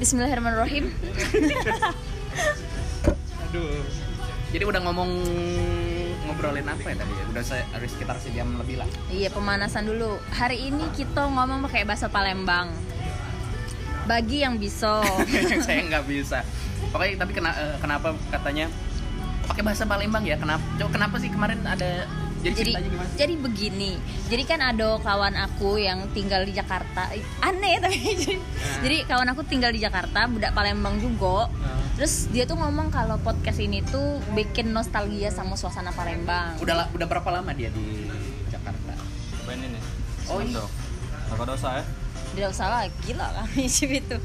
Bismillahirrahmanirrahim. Aduh. Jadi udah ngomong ngobrolin apa ya tadi ya? Udah saya harus sekitar sejam lebih lah. Iya pemanasan dulu. Hari ini kita ngomong pakai bahasa Palembang. Bagi yang bisa. saya nggak bisa. Pokoknya tapi kena, eh, kenapa katanya pakai bahasa Palembang ya? Kenapa? Coba kenapa sih kemarin ada jadi, jadi jadi begini. Jadi kan ada kawan aku yang tinggal di Jakarta. Aneh tapi jadi, jadi kawan aku tinggal di Jakarta, budak Palembang juga. Nah, Terus dia tuh ngomong kalau podcast ini tuh bikin nostalgia sama suasana Palembang. udah udah berapa lama dia di Jakarta? Cobain ini. Oh, iya. Takut dosa ya. Tidak usah lah, gila kami sih itu.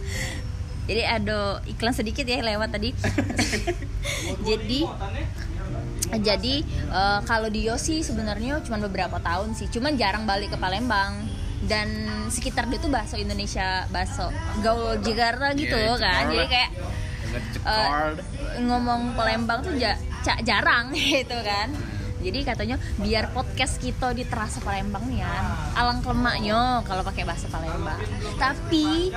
Jadi ada iklan sedikit ya lewat tadi. jadi jadi eh, kalau Dio sih sebenarnya cuma beberapa tahun sih, cuman jarang balik ke Palembang dan sekitar dia tuh bahasa Indonesia, bahasa gaul Jakarta gitu Iya, kan. Jakarta. Jadi kayak cekord. ngomong Palembang tuh ja- jarang gitu kan. Jadi katanya biar podcast kita di terasa Palembang nih kan. Alang lemaknya kalau pakai bahasa Palembang. Tapi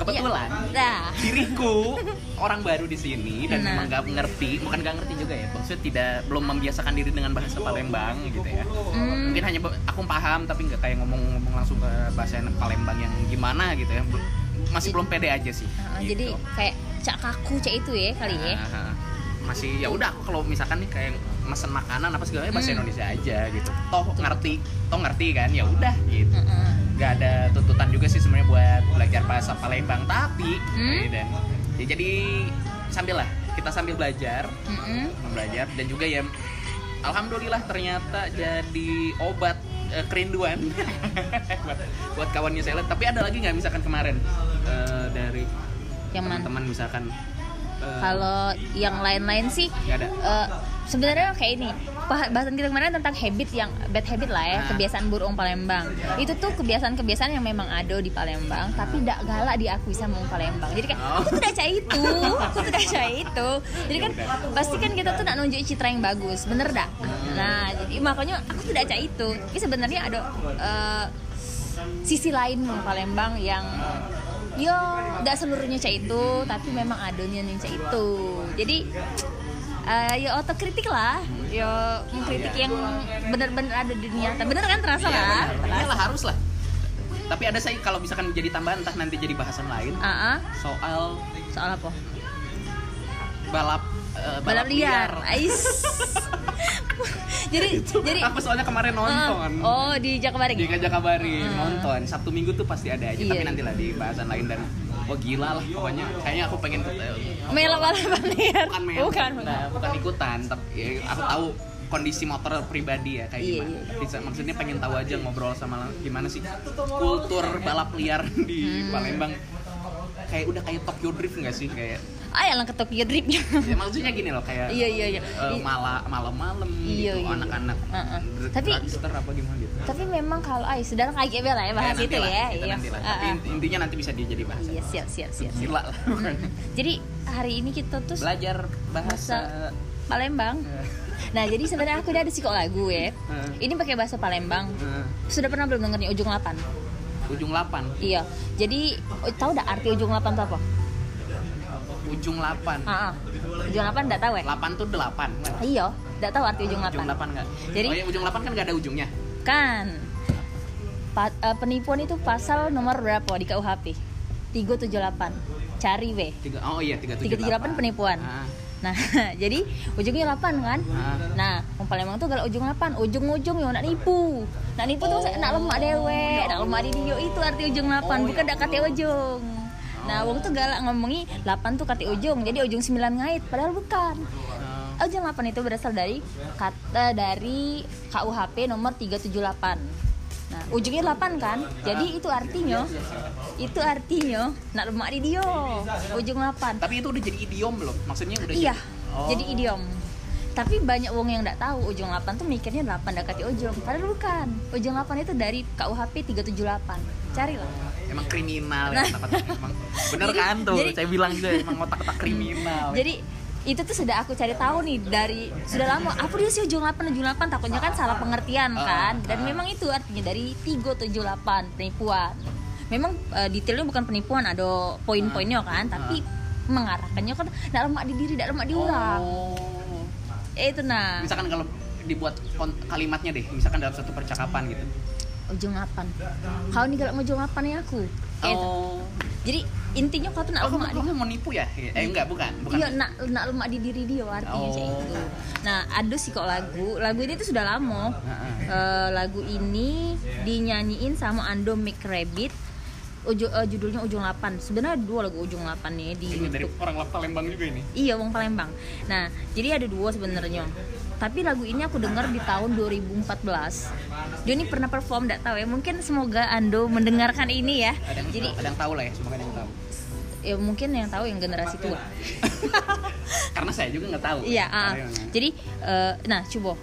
Kebetulan ya, nah, diriku orang baru di sini dan Nah. memang nggak ngerti, bukan nggak ngerti juga ya, maksudnya tidak belum membiasakan diri dengan bahasa Palembang gitu ya. hmm, Mungkin hanya aku paham tapi nggak kayak ngomong-ngomong langsung ke bahasa Palembang yang gimana gitu ya. Masih belum pede aja sih. uh, gitu. jadi kayak cak kaku cak itu ya kali ya. Nah, masih ya udah aku kalau misalkan nih kayak mesen makanan apa segala bahasa Hmm. Indonesia aja gitu. Toh ngerti, toh ngerti kan ya udah gitu. Heeh. nggak ada tuntutan juga sih sebenarnya buat belajar bahasa Palembang tapi Hmm? eh, dan ya jadi sambil lah kita sambil belajar Mm-mm. belajar dan juga ya alhamdulillah ternyata jadi obat eh, kerinduan buat buat kawannya saya tapi ada lagi nggak misalkan kemarin eh, dari Yang teman-teman misalkan eh, Kalau yang lain-lain sih ada. eh, sebenarnya kayak ini bah- bahasan kita kemarin tentang habit yang bad habit lah ya Nah. kebiasaan burung Palembang. Itu tuh kebiasaan-kebiasaan yang memang ada di Palembang tapi tidak galak diakui sama orang Palembang. Jadi kayak Oh. aku tidak cah itu aku tidak cah itu. Jadi kan Ya udah. pasti kan kita tuh nak nunjuk citra yang bagus bener dak nah jadi makanya aku tidak cah itu. Tapi sebenarnya ada eh, sisi lain orang Palembang yang yo tidak seluruhnya cah itu tapi memang adanya yang cah itu. Jadi eh, ya otokritik lah. Ya mengkritik yang benar-benar ada di dunia bener kan terasa Iya, lah. benar. Iyalah, harus lah. Tapi ada saya kalau misalkan jadi tambahan entah nanti jadi bahasan lain. Ah, ah. soal soal apa balap eh, balap liar. Ais. jadi jadi aku soalnya kemarin nonton. Ah, oh di Jakabaring di Kajakabari Hmm. nonton. Sabtu Minggu tuh pasti ada aja Iya. tapi nanti lah di bahasan lain dan oh gila lah pokoknya. Kayaknya aku pengen eh, Mela balapan liar. bukan main bukan nah, bukan. ikutan tapi ya, aku tahu kondisi motor pribadi ya kayak Iya, gimana. iya. Bisa, maksudnya pengen tahu aja ngobrol sama gimana sih kultur balap liar di Hmm. Palembang. Kayak udah kayak Tokyo Drift nggak sih? Kayak ah yang ke Tokyo Drift ya, maksudnya gini loh kayak iya iya iya. mala malam-malam Iya, gitu iya. anak-anak Uh-uh. dr- Tapi- apa gimana gitu. tapi memang kalau ay sudah kayak bela ya bahas Eh, itu lah, ya. iya. Ah, Tapi ah. intinya nanti bisa dia jadi bahasa. Iya siap siap siap, gila lah. Jadi hari ini kita tuh belajar bahasa Palembang. Eh, nah jadi sebenarnya aku udah ada psikok lagu ya. Ini pakai bahasa Palembang. Sudah pernah belum denger nih ujung 8 ujung 8 iya. Jadi oh, tahu dah arti ujung 8 itu apa ujung 8 ah, ah. ujung 8 enggak tahu ya? 8 tuh 8 iya enggak tahu arti ujung 8 ujung 8 enggak Jadi- oh ya ujung 8 kan gak ada ujungnya. Kan. Pa- eh, penipuan itu pasal nomor berapa di KUHP 378 cari weh Tiga, oh iya 378 378 penipuan. Ah, nah jadi ujungnya 8 kan? Ah. Nah, wong Palembang tuh kalau ujung 8, ujung-ujung yo nak nipu. Nak nipu tuh Oh, nak lemak dewe, ya nak lemak di dia itu arti ujung 8, Oh, bukan ya dak kate ujung. Nah, wong tuh galak ngomongi 8 tuh kate ujung, jadi ujung 9 ngait, padahal bukan. Ujung 8 itu berasal dari kata dari KUHP nomor 378. Nah, ujungnya 8 kan? Jadi itu artinya itu artinya nak lemak di dia. Ujung 8. tapi itu udah jadi idiom belum maksudnya udah Iya, jadi, Oh. jadi idiom. Tapi banyak wong yang nggak tahu ujung 8 tuh mikirnya 8 dekati ujung. Padahal bukan. Ujung 8 itu dari KUHP 378. Carilah. emang kriminal Nah. ya otak-otak emang bener Jadi- kan tuh jadi- saya bilang juga emang otak-otak kriminal Jadi itu tuh sudah aku cari tahu nih dari sudah lama apa dia sih ujung 8 ujung 8 takutnya kan salah pengertian Ah, kan dan ah. memang itu artinya dari 378 penipuan memang eh, detailnya bukan penipuan ada poin-poinnya kan tapi mengarahkannya kan tidak lemak di diri tidak lemak di orang Oh. Eh itu nah Misalkan kalau dibuat kalimatnya deh, misalkan dalam satu percakapan gitu. ujung apan kau nih kalau ngejung apan ya aku itu. Oh. jadi intinya kau tuh nak Oh, lemak di kamu, kamu mau nipu ya? Eh enggak, bukan. Bukan. Iya, nak nak lemak di diri dia artinya Oh. kayak itu. Nah, ada sih kok lagu. Lagu ini tuh sudah lama. Eh, lagu ini dinyanyiin sama Ando McRabbit. Uju, eh, judulnya Ujung 8 Sebenarnya ada dua lagu Ujung 8 nih di Ini dari orang Palembang juga ini. Iya, Wong Palembang. Nah, jadi ada dua sebenarnya. Tapi lagu ini aku dengar di tahun 2014. Dia ini pernah perform, tidak tahu ya. Mungkin semoga Ando mendengarkan ini ya. Ada yang, Jadi ada yang tahu lah ya, semoga ada yang tahu. ya mungkin yang tahu yang generasi tua. Karena saya juga nggak tahu. Iya, yang- jadi eh, nah coba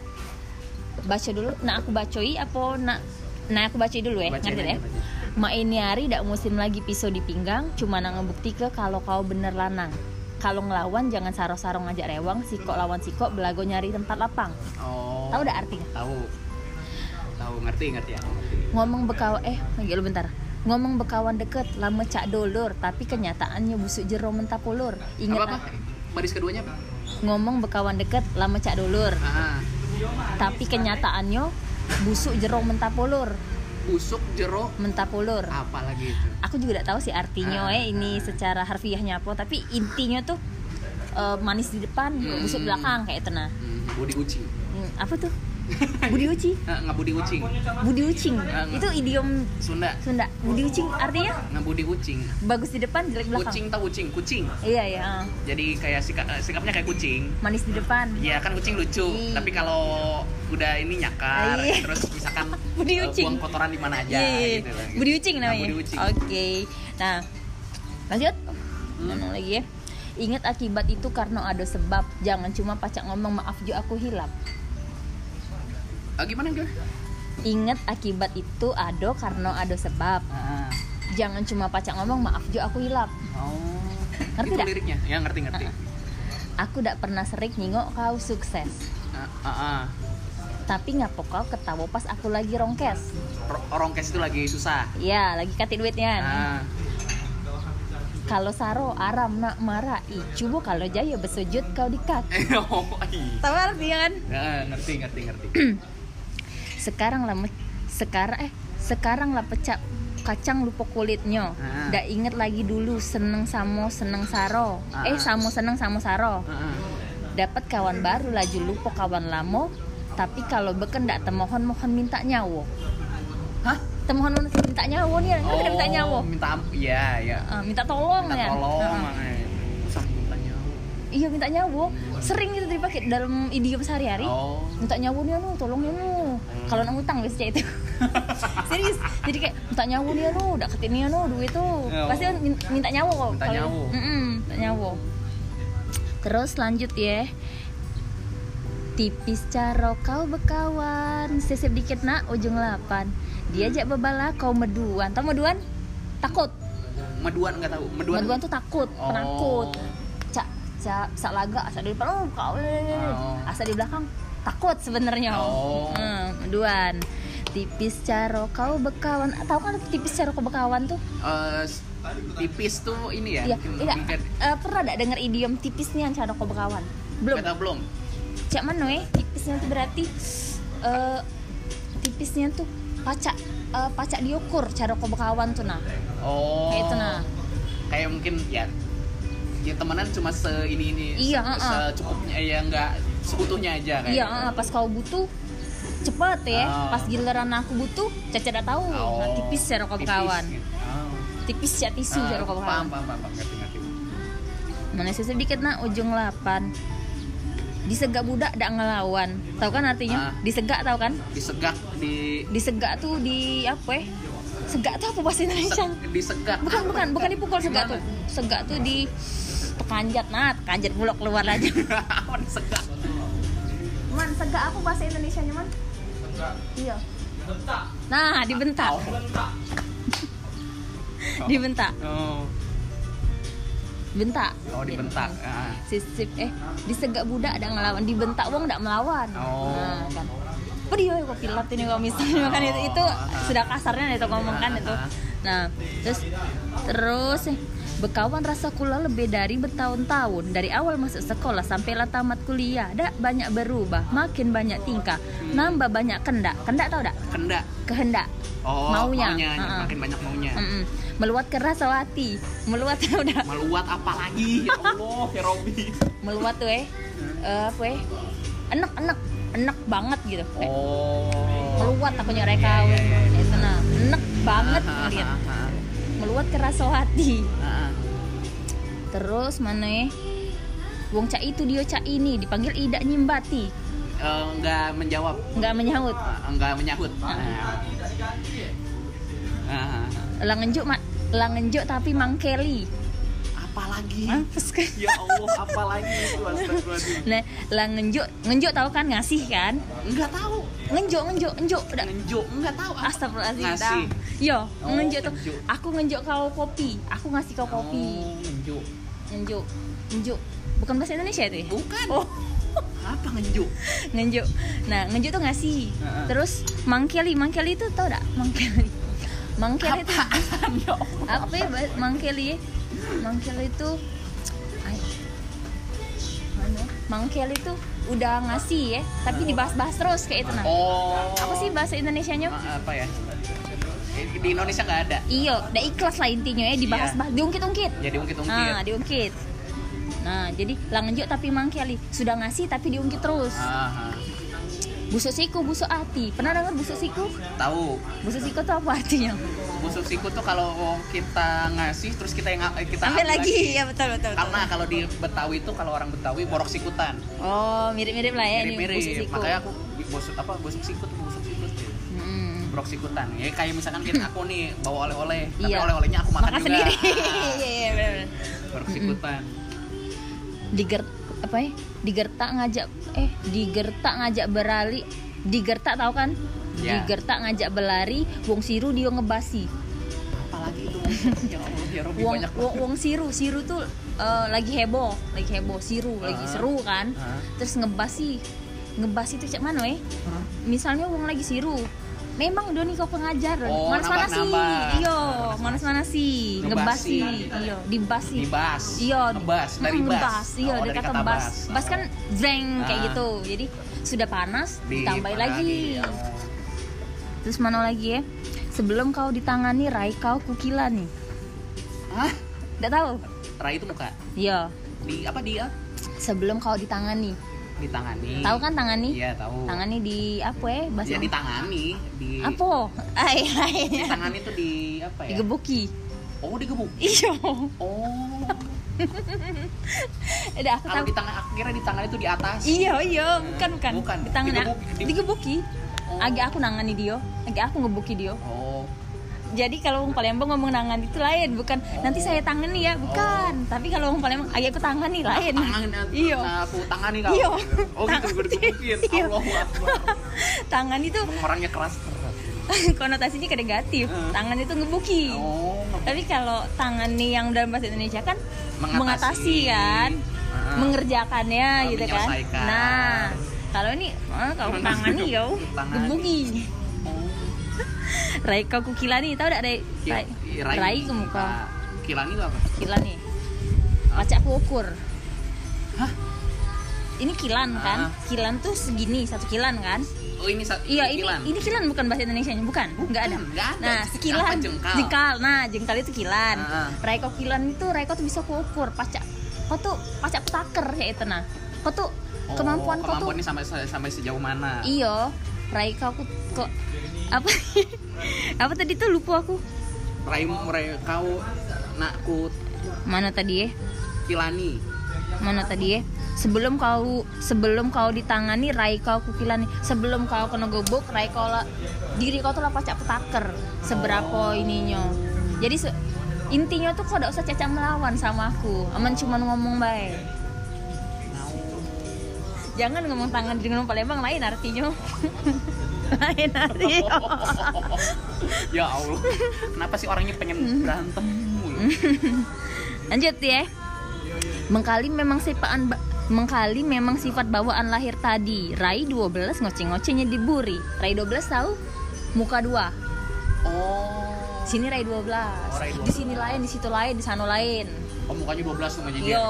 baca dulu. Nah aku bacoi apa nak nah aku bacoi dulu ya, ngerti ya? bacain. Mak ini hari dak musim lagi pisau di pinggang, cuma nang ngebukti ke kalau kau bener lanang. Kalau ngelawan jangan saro-saro ngajak rewang, sikok lawan sikok belago nyari tempat lapang. Oh. Tahu dak artinya? Tahu. Tahu, ngerti, ngerti ya. Ngerti. Ngomong bekawan eh lagi lu bentar. Ngomong bekawan deket lama cak dolor, tapi kenyataannya busuk jero mentapulur. Ingat apa apa? Baris keduanya apa? ngomong bekawan deket lama cak dolor, Ah, tapi kenyataannya busuk jero mentapulur. Busuk jero mentapulur apa lagi itu? aku juga tidak tahu sih artinya Ah. eh ini secara harfiahnya apa tapi intinya tuh eh, manis di depan Hmm. busuk belakang kayak itu nah Hmm, budi ucing. Hmm, apa tuh budi uci Ah, nggak budi ucing. budi ucing Ah, itu idiom Sunda. Sunda budi ucing artinya Nggak budi ucing. bagus di depan jelek belakang Kucing tahu kucing, kucing. iya ya ah. Jadi kayak sikap, sikapnya kayak kucing. manis di depan Ya kan kucing lucu, Iya. tapi kalau udah ini nyakar, Iya. terus misalkan Budi eh, ucing. buang kotoran di mana aja Iya, iya, iya. gitu lah. budi ucing Nah, namanya budi ucing. oke nah lanjut Hmm. Lagi ya Ingat akibat itu karena ada sebab Jangan cuma pacak ngomong maaf jo aku hilap Ah, gimana gimana? Ingat akibat itu ada karena ada sebab Ah. Jangan cuma pacak ngomong maaf jo aku hilap Oh. Ngerti itu liriknya? Ya ngerti ngerti. Aku tak pernah serik nyingok kau sukses Ah, ah, ah. Tapi ngapa kau ketawa pas aku lagi rongkes Ro- Rongkes itu lagi susah. Ya lagi katik duitnya Ah. Kalau saro aram nak marah coba kalau jaya bersujud kau dikat oh, iya. Tahu artinya kan? Ah, ngerti ngerti ngerti. sekarang lah sekarang eh sekarang lah pecah kacang lupa kulitnya Ah. Ndak inget lagi dulu seneng samo seneng saro Ah. eh samo seneng samo saro Ah, ah. dapat kawan baru laju lupa kawan lamo tapi kalau beken ndak temohon mohon minta nyawo Hah? temohon mohon minta nyawo nih ada minta nyawo Oh, Minta Iya, iya. Ah, minta tolong Minta ya tolong. Ah. Iya minta nyawo. Sering itu dipakai dalam idiom sehari-hari. Oh. minta nyawo nih anu tolong ya nu kalau nang utang biasanya itu. Serius. Jadi kayak minta nyawo nih anu udah ketin nih anu duit tuh. Oh. pasti min- minta nyawo kok Minta Kalau- nyawo. Mm-mm, minta nyawo. Terus lanjut ya. Tipis caro kau bekawan. Sesep dikit nak ujung lapan. Diajak bebala kau meduan. Tau meduan? Takut. Meduan nggak tahu. Meduan. meduan tuh takut Oh. penakut. Cak cak sak laga asa di depan oh kau Oh. asa di belakang takut sebenarnya Oh. hmm, meduan tipis caro kau bekawan tahu kan tipis caro kau bekawan tuh s- tipis tuh ini ya. iya iya Eh, pernah gak denger idiom tipisnya caro kau bekawan belum Kata belum. cak mana eh tipisnya tuh berarti eh tipisnya tuh pacak eh, pacak diukur cara kau bekawan tuh nah Oh. kayak itu nah Kayak mungkin ya ya temenan cuma se ini ini Iya, se- uh-uh. secukupnya ya nggak seutuhnya aja kayak iya gitu. ah, pas kau butuh cepet ya Oh. pas giliran aku butuh caca udah tahu Oh, nah, tipis cara bekawan gitu. Oh. tipis ya tisu Ah, cara kau paham, bekawan paham, paham, paham, ngerti, ngerti. mana sih sedikit nak ujung 8 disegak budak dak ngelawan tahu kan artinya Ah. disegak tahu kan Disegak di disegak tuh di apa ya segak tuh apa bahasa Indonesia se- disegak. bukan bukan bukan dipukul segak tuh segak tuh di tekanjat nah tekanjat bulok keluar aja. Apa disegak? man segak apa bahasa Indonesia nya man iya. Nah dibentak. Dibentak. Oh, bentak. Oh dibentak. Ah. sisip eh disegak budak ada ngelawan. Dibentak wong ndak melawan. Oh. nah, kan. Apa dia? Kok pilat ini kalau misalnya? Kan itu itu sudah kasarnya itu ngomong kan itu. Nah terus terus eh, Bekawan rasa kula lebih dari bertahun-tahun Dari awal masuk sekolah sampailah tamat kuliah Dak banyak berubah, makin banyak tingkah Nambah banyak kendak Kendak tau dak? Kendak. Kehendak Oh, Maunya. maunya, Ha-ha. makin banyak maunya. Mm-mm. Meluat ke Rasawati Meluat tau dak? Meluat apa lagi? Ya Allah, ya Robby. Meluat tuh eh eh, Apa eh Enek, enek Enek banget gitu Eh, Oh. Meluat aku nyerek kau Itu nah Enek banget Ah, ah, ngeliat. Meluat ke Rasawati Ah, ah. Terus mana ya? Wong cak itu dia cak ini dipanggil Ida Nyimbati nggak menjawab, nggak menyahut Ah, nggak menyahut. Ah. Ah, ah, ah. langenjuk mak langenjuk tapi mangkeli Apalagi? mampus kan Ya Allah, apalagi nah langenjuk ngenjuk tahu kan ngasih kan Enggak tahu. ngenjuk ngenjuk ngenjuk udah Ngenjuk, enggak tahu. Astagfirullahaladzim. Yo, Oh, ngenjuk tuh. ngenjuk. Aku ngenjuk kau kopi. Aku ngasih kau kopi. Oh, ngenjuk. Ngenjuk. Ngenjuk. Bukan bahasa Indonesia itu ya? Bukan. Oh, Apa ngenjuk? ngenjuk. Nah, ngenjuk tuh ngasih. Terus mangkeli, mangkeli itu tau gak? Mangkeli. Mangkeli itu ya apa ya mangkeli ya? mangkeli itu ay, mana? mangkeli itu udah ngasih ya tapi dibahas-bahas terus kayak itu nah Oh. apa sih bahasa Indonesianya apa ya? Di Indonesia nggak ada. iyo udah ikhlas lah intinya ya dibahas-bahas diungkit-ungkit Jadi ungkit-ungkit. nah diungkit nah jadi langenjuk tapi mangkeli sudah ngasih tapi diungkit terus Ah, ah. Busuk siku busuk hati pernah dengar busuk siku Tahu. busuk siku itu apa artinya Busuk siku tuh kalau kita ngasih terus kita yang kita ambil lagi ya betul betul, betul. Karena kalau di Betawi itu kalau orang Betawi borok sikutan. oh mirip-mirip lah ya ini busuk Mirip-mirip. siku Makanya aku busuk apa busuk sikut busuk sikut. Hmm. Borok sikutan. Ya kayak misalkan kita aku nih bawa oleh-oleh, tapi Iya. oleh-olehnya aku makan, makan juga. sendiri Ah, iya iya benar borok sikutan. diger apa ya digertak ngajak eh digertak ngajak berlari digertak tahu kan? Ya. digertak ngajak berlari wong siru dia ngebasi. Apalagi itu. Ya Allah ya wong banyak wong, wong siru siru tuh eh, lagi heboh lagi heboh siru lagi Ah. seru kan? Ah. terus ngebasi ngebasi itu cak mana ya misalnya wong lagi siru memang Doni kau pengajar Oh, manas mana sih iyo manas mana sih Ngebasi. ngebasi iyo dibasi Dibas. Iya, Ngebas dari Mm, bas. ngebas. Iya, Oh, dari kata bas. Bas kan zeng kayak Ah. gitu. Jadi sudah panas ditambahin Ditambah lagi. Oh. Terus mana lagi ya? Sebelum kau ditangani rai kau kukilan nih. Hah? Enggak tahu? Rai itu muka. Iya. Di apa dia? Sebelum kau ditangani. Ditangani. Tahu kan tangani? Iya, tahu. Tangani di apa ya? Bahasa Ya ditangani, di Apa? Ay, ay. Ditangani itu di apa ya? Digebuki. Oh, digebuk. Iya. Oh. Udah aku Kalau di tangan akhirnya di tangan itu di atas. Iya, iya, bukan bukan. Bukan. Di tangan Digebuk- di- digebuki. Oh. Agak aku nangani dia, agak aku ngebuki dia. Oh. Jadi kalau orang Palembang ngomong nangan itu lain, bukan nanti saya tangani ya, bukan. Tapi kalau orang Palembang agak aku tangani lain. Tangan Iya. Aku tangani kau. Iya. Oh, gitu digebukin. Iya. Akbar. Tangan itu Orangnya keras keras. konotasinya ke negatif. Tangan itu ngebuki. Oh. Tapi kalau tangan nih yang dalam bahasa Indonesia kan Mengatasi. mengatasi, kan, Heeh. mengerjakannya Oh, gitu kan. Nah, kalau ini kalau tangan nih yo, gebuki. Rai kau kukilani tahu tak Rai? Ki- Rai, Rai ke muka. Kilan itu apa? Kilan nih. Baca aku ukur. Hah? Ini kilan kan? Ah. Kilan tuh segini, satu kilan kan? Oh, ini satu Iya, ini kilan. ini kilan bukan bahasa Indonesia nya bukan? Enggak ada. nggak ada. Nah, sekilan jengkal? Nah, jengkal itu kilan. Ah. Raiko kilan itu Raiko tuh bisa kuukur, pacak. Kau tuh pacak petaker ya itu nah. Kau tuh Oh, kemampuan kau tuh kemampuannya sampai sampai sejauh mana? iyo. Raiko aku kok apa? Apa tadi tuh lupa aku? Raimu rai kau nakku mana tadi ya? Kilani. mana tadi ya? Sebelum kau sebelum kau ditangani rai kau kukilani sebelum kau kena gebuk rai kau lah diri kau tuh lah pacak petaker. Seberapa ininya. Jadi se- intinya tuh kau gak usah cacat melawan sama aku. Aman cuma ngomong baik jangan ngomong tangan dengan Palembang lain artinya lain artinya ya Allah. Kenapa sih orangnya pengen berantem mulu? lanjut ya mengkali memang sifaan mengkali memang sifat bawaan lahir tadi Rai 12 ngoceh-ngocehnya diburi Rai 12 tahu muka dua Oh. Sini Rai 12. Oh, Rai 12. Di sini lain, di situ lain, di sana lain. Oh mukanya 12 tuh Maji Iya,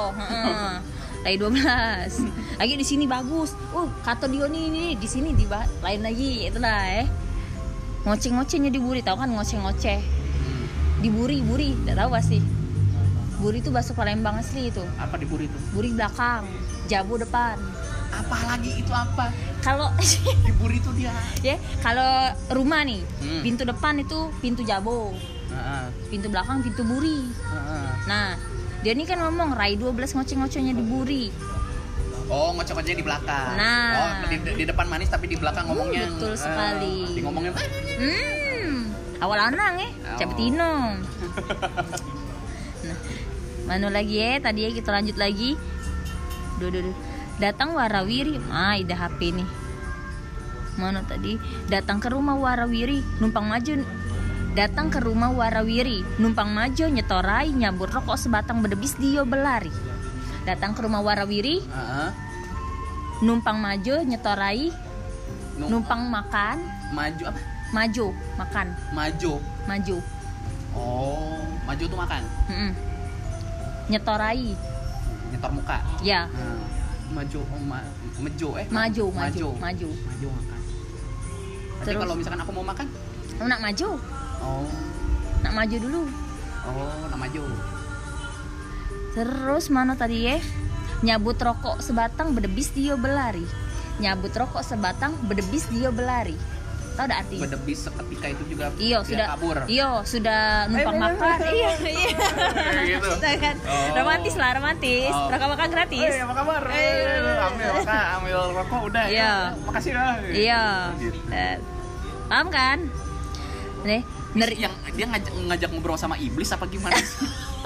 Rai 12. Lagi di sini bagus. Uh, kata dia nih ini di sini di lain lagi. Itu lah eh. Ngoceh-ngocehnya di Buri, tahu kan ngoceh-ngoceh. Hmm. Di Buri, Buri, enggak tahu pasti. Buri itu bakso Palembang asli itu. Apa di Buri tuh? Buri belakang, Jabu depan. Apa lagi itu apa? Kalau Di Buri tuh dia. ya, kalau rumah nih, Hmm. pintu depan itu pintu Jabo, pintu belakang pintu Buri. Nah, dia ini kan ngomong Rai 12 ngoceh-ngocehnya di Buri. Oh, ngocok-ngocoknya di belakang. Nah. Oh, di, di depan manis tapi di belakang ngomongnya. betul eh, sekali. di ngomongnya Hmm, awal anang eh, Oh. Capitino. nah, mana lagi ya? Tadi ya kita lanjut lagi. Duh, duh, duh. Datang warawiri, ah, ida HP nih. Mana tadi? Datang ke rumah warawiri, numpang maju. Datang ke rumah warawiri, numpang maju, nyetorai, nyambut rokok sebatang berdebis dio belari. Datang ke rumah warawiri, Heeh. numpang maju, nyetorai, Nu- numpang makan, maju apa? maju, makan, Maju. maju. Oh, maju tuh makan. Mm-mm. Nyetorai, Nyetor muka. ya. Hmm. Maju, oh, ma mejo eh. Maju, maju, maju. maju. Maju makan. Terus? kalau misalkan aku mau makan, nak maju, oh, nak maju dulu. oh, nak maju. Terus mana tadi ya? Nyabut rokok sebatang berdebis dia belari. Nyabut rokok sebatang berdebis dia belari. Tahu ada artinya? Berdebis seketika itu juga Iyo dia sudah, kabur. iyo sudah numpang makan. Iya, iya. gitu. Sudah kan? Oh. Romantis lah, romantis. Oh. Rokok makan gratis. Eh, apa kabar? Eh. ambil maka ambil rokok udah. Iya. Makasih lah. Iya. Gitu. Eh, Paham kan? Nih, neri yang dia ngajak ngajak ngobrol sama iblis apa gimana sih?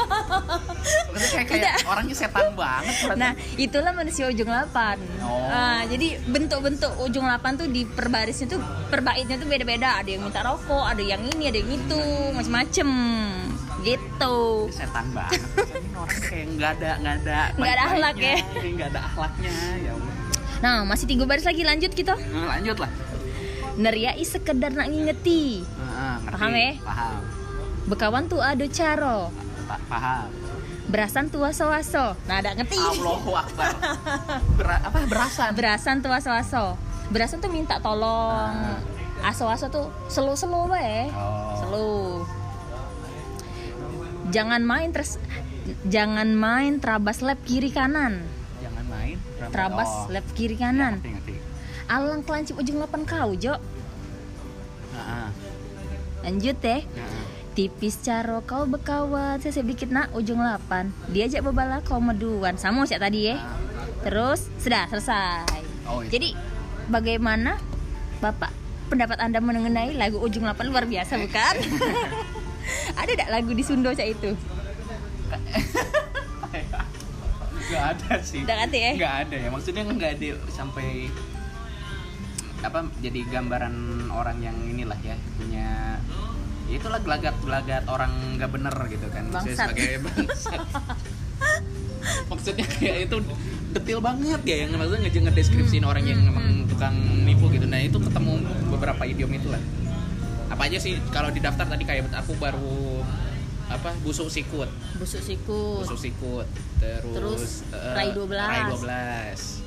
Kayak kayak Tidak. orangnya setan banget. berarti. Nah, itulah manusia ujung 8. Oh. Nah, jadi bentuk-bentuk ujung 8 tuh di perbarisnya tuh perbaitnya tuh beda-beda. Ada yang minta rokok, ada yang ini, ada yang itu, macem-macem. Gitu. Setan banget. Ini orang kayak nggak ada nggak ada Nggak ada akhlak ya. Nggak ada akhlaknya ya. Nah, masih tiga baris lagi lanjut kita. Nah, lanjut lah. Neriai sekedar nak ngingeti. Ngerti. Paham ya? Paham. Bekawan tuh ada caro. Pa- paham. Berasan tua waso Nah, ada ngerti. Allahu Akbar. Ber- apa berasan? Berasan tuh waso Berasan tuh minta tolong. Aso-aso tuh selo-selo bae. Oh. Selo. Jangan main terus jangan main terabas lap kiri kanan. Jangan main. Terabas Oh. lap kiri Ya, kanan. ngerti, ngerti. Alang kelancip ujung 8 kau, Jo. Nah, Lanjut nah. Tipis caro kau bekawan Saya sedikit nak ujung 8 Diajak bebala kau meduan Sama sih tadi ya Terus sudah selesai Oh, itu. Jadi bagaimana Bapak pendapat anda mengenai lagu ujung 8 luar biasa bukan? Ada tidak lagu di Sundo cak itu? Gak ada sih. Nggak ada ya? Nggak ada ya. Maksudnya nggak ada sampai apa jadi gambaran orang yang inilah ya punya ya itulah gelagat-gelagat orang nggak bener gitu kan. Bangsat. sebagai bangsat. Maksudnya kayak itu detil banget ya yang maksudnya nge ngedeskripsiin orang yang emang tukang nipu gitu. Nah itu ketemu beberapa idiom itu lah apa aja sih kalau di daftar tadi kayak aku baru apa busuk sikut. Busuk sikut. Busuk sikut terus, Terus, eh, rai 12. rai 12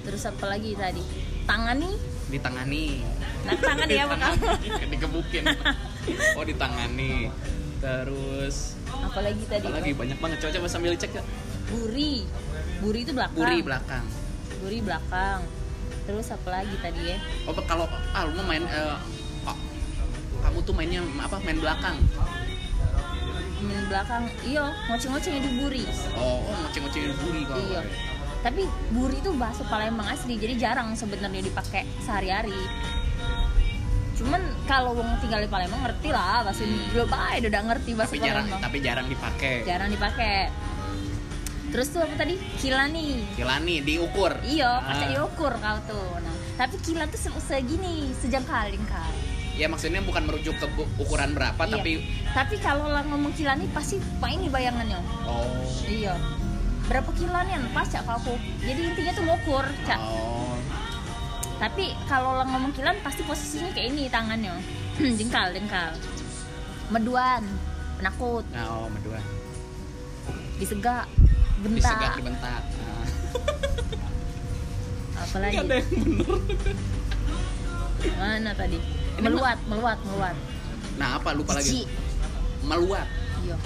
Terus apa lagi tadi? Tangani ditangani. Nah tangan ya apa kamu? Ditangani. dikebukin oh ditangani. Terus? Apa lagi tadi? apalagi? Banyak banget. Coba coba sambil cek ya Buri. Buri itu belakang. Buri belakang. Buri belakang. Terus apa lagi tadi ya? oh kalau ah lu main eh, oh, kamu tuh mainnya apa main belakang? Main belakang. Iya ngoceng-ngocengnya di buri. Oh oh ngoceng-ngocengin buri kalau Iya. Tapi buri itu bahasa Palembang asli, jadi jarang sebenarnya dipakai sehari-hari. Cuman kalau wong tinggal di Palembang ngerti lah bahasa Indo bae udah ngerti bahasa tapi jarang Palembang. tapi jarang dipakai Jarang dipakai. Terus tuh apa tadi? Kilani. kilani diukur Iya, Ah. pasti diukur kau tuh. Nah, tapi kilan tuh se- segini, sejengkaling kau. ya maksudnya bukan merujuk ke ukuran berapa Iya. tapi Tapi kalau lah ngomong kilani pasti apa ini bayangannya? oh Iya. Berapa kilanian pas cak aku. Jadi intinya tuh ngukur, cak. oh Tapi kalau lo ngomong kilan pasti posisinya kayak ini tangannya. jengkal, jengkal. Meduan, penakut, oh, Meduan. disegak, Disegak bentak, dibentak. Nah. apalagi ada yang bener. mana tadi? Meluat, meluat, meluat. Nah, apa lupa lagi? Jijik. Meluat. Iya.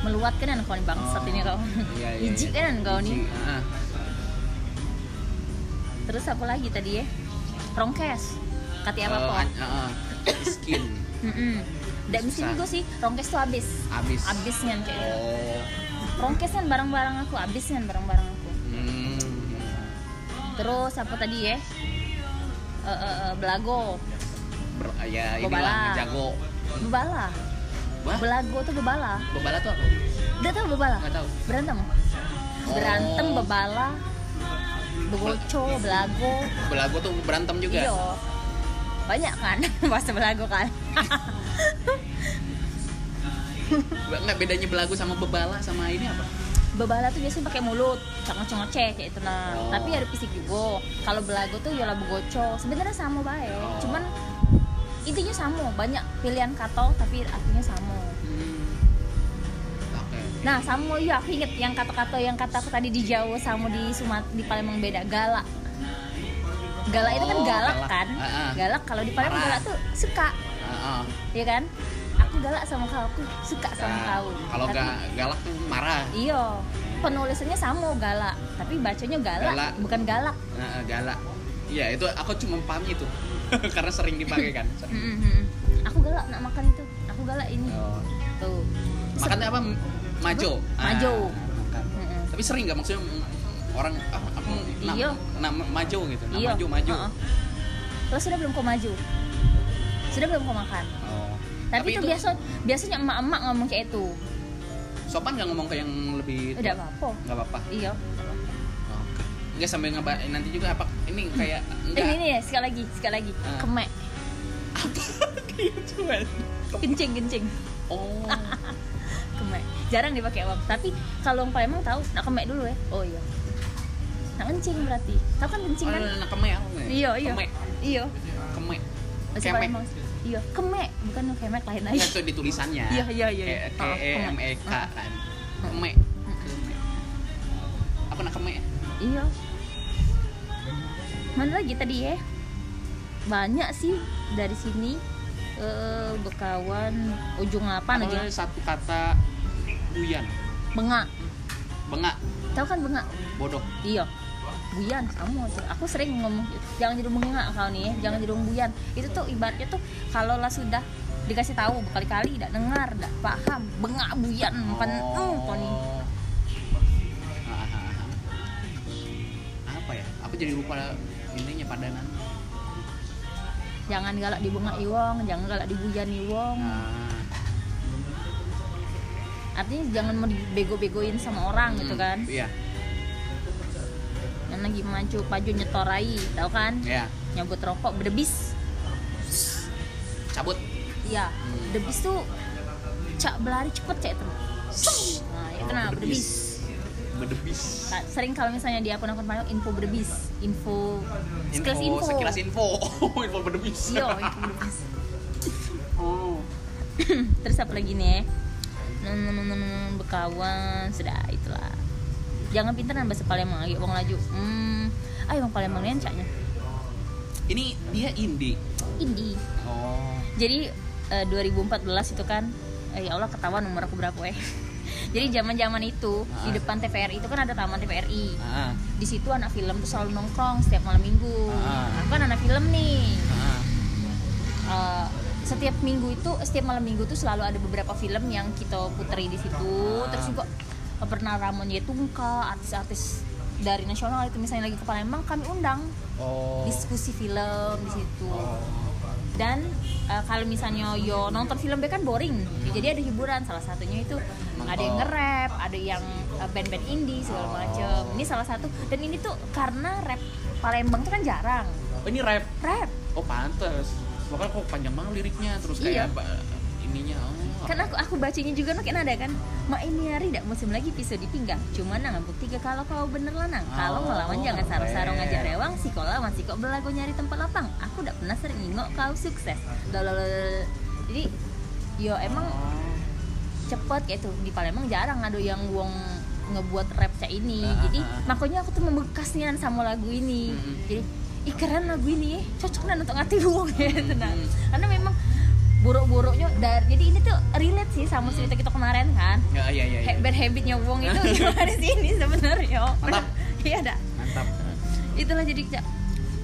Meluat kan kau nih bangsat Oh. ini kau. Iya, iya. Jijik iya. kan kau nih. Ah. Terus apa lagi tadi ya? Rongkes. Kati apa ah. Skin. Mm-mm. Nggak mesti juga sih, rongkes tuh habis. Abis. Habis kan kayak gitu. Oh. Rongkes kan barang-barang aku, habis kan barang-barang aku. Hmm. Terus apa tadi ya? Eh, eh, eh, belago, Ber- ya inilah jago. bebala. Wah, Belago tuh bebala. bebala tuh apa? Udah tau bebala? Nggak tahu. Berantem. Oh. Berantem bebala. Begoco, belago. Belago tuh berantem juga. Iya. Banyak kan bahasa belago kan. Nggak bedanya belago sama bebala sama ini apa? Bebala tuh biasanya pakai mulut, ngoceh-ngoceh kayak itu nah. Oh. Tapi ada fisik juga. Kalau belago tuh ya begoco. Sebenarnya sama baik. Oh. Cuman intinya sama, banyak pilihan kata tapi artinya sama. Hmm. Nah, sama ya aku inget yang kata-kata yang kata aku tadi di Jawa sama di Sumat di Palembang beda galak. Galak itu kan Oh, galak, galak. kan? Ah, ah. Galak kalau di Palembang galak tuh suka, ah. ya kan? Aku galak sama kau, aku suka sama Nah, kau. Kalau ga, galak tuh marah. Iya, penulisannya sama galak, tapi bacanya galak, Galak. bukan galak. Galak. Iya, itu aku cuma paham itu. Karena sering dipakai kan. Sering. Mm-mm. Aku galak nak makan itu, aku galak ini. Oh. Tuh. Makannya apa? Majo. Majo. Ah, makan. Mm-mm. Tapi sering nggak maksudnya mm, orang ah, aku nam, Iya. nam, majo gitu. Nam, Iya. Maju, maju. Heeh. Lo sudah belum kau maju? Sudah belum kau makan? Oh. Tapi, itu, biasa biasanya emak-emak ngomong kayak itu. sopan nggak ngomong ke yang lebih Udah tua? apa-apa. nggak apa-apa. Iya. Oke. Enggak sampai ngeba nanti juga apa ini kayak Eh, enggak. ini nih sekali lagi, sekali lagi. Ah. Kemek, Gitu kan. kencing, kencing. Oh. Kemek. Jarang dipakai uang. Tapi kalau orang Palembang tahu, nak kemek dulu ya. Oh iya. Nak kencing berarti. Tahu kan kencing kan? Oh, anak kemek apa nggak? Iya, iya. Kemek. Iya. Kemek. Bahasa Kemek. Palembang. Iya, kemek, bukan kemek lain lagi. itu di tulisannya. Iya, iya, iya, iya. K E M E K kemek. kan. Kemek. Kemek. Apa nak kemek? Iya. Mana lagi tadi ya? Banyak sih dari sini eh bekawan ujung apa aja satu kata buyan. bengak Bengak. tahu kan bengak Bodoh. iya buyan kamu aku sering ngomong jangan jadi bengak kau nih ya jangan jadi buyan itu tuh ibaratnya tuh kalau lah sudah dikasih tahu berkali-kali tidak dengar tidak paham bengak buyan oh. kau nih Ah, ah, ah. Apa ya? Aku jadi lupa padanan. jangan galak di bengak iwong jangan galak di buyan iwong. Nah, artinya jangan mau dibego-begoin sama orang gitu hmm, kan? Iya, yang lagi maju paju nyetorai tahu kan? Iya. nyabut rokok berdebis. Cabut. iya Hmm. berdebis tuh cak berlari cepet cak itu. Nah itu nah berdebis Berdebis. Nah, sering kalau misalnya di akun akun Palembang info berdebis info sekilas info Sekilas info. info berdebis. iya info berdebis Oh. terus apa lagi nih nun, bekawan sudah itulah jangan pinteran bahasa Palembang ayo bang laju hmm ayo bang Palembang caknya Ini dia indie. indie Oh. jadi eh, 2014 itu kan eh, ya Allah ketahuan nomor aku berapa eh jadi zaman zaman itu di Ah. depan TVRI itu kan ada taman TVRI Ah. di situ anak film tuh selalu nongkrong setiap malam minggu Ah. aku kan anak film nih Ah. Eh, setiap minggu itu setiap malam minggu tuh selalu ada beberapa film yang kita puteri di situ Ah. terus juga eh, pernah Ramon Yetungka artis-artis dari nasional itu misalnya lagi ke Palembang kami undang Oh. diskusi film di situ Oh. Dan eh, kalau misalnya yo nonton film be kan boring jadi ada hiburan salah satunya itu ada yang nge-rap ada yang eh, band-band indie segala Oh. macem ini salah satu dan ini tuh karena rap Palembang tuh kan jarang Oh, ini rap. rap Oh, pantes. Makanya kok panjang banget liriknya terus Iya. kayak ba- ininya. Oh. Kan aku aku bacanya juga no ada kan. Mak ini hari tidak musim lagi pisau di pinggang cuma nang bukti ke kalau kau bener lanang kalau Oh, melawan jangan sarung-sarung ngajak rewang si kau lawan si kau belagu nyari tempat lapang. Aku tidak pernah sering nengok kau sukses. Lalalala. jadi yo emang cepet kayak tuh di Palembang jarang ada yang wong ngebuat rap kayak ini. Ah, jadi ah, ah. makanya aku tuh membekas nian sama lagu ini. Mm-mm. jadi ih keren lagu ini cocok nih untuk ngati wong. Gitu nah. Mm-mm. karena memang buruk-buruknya dari jadi ini tuh relate sih sama cerita kita kemarin kan. Ya iya iya, iya. bad habitnya wong itu gimana sih ini sebenarnya? Mantap. iya dah mantap. Itulah jadi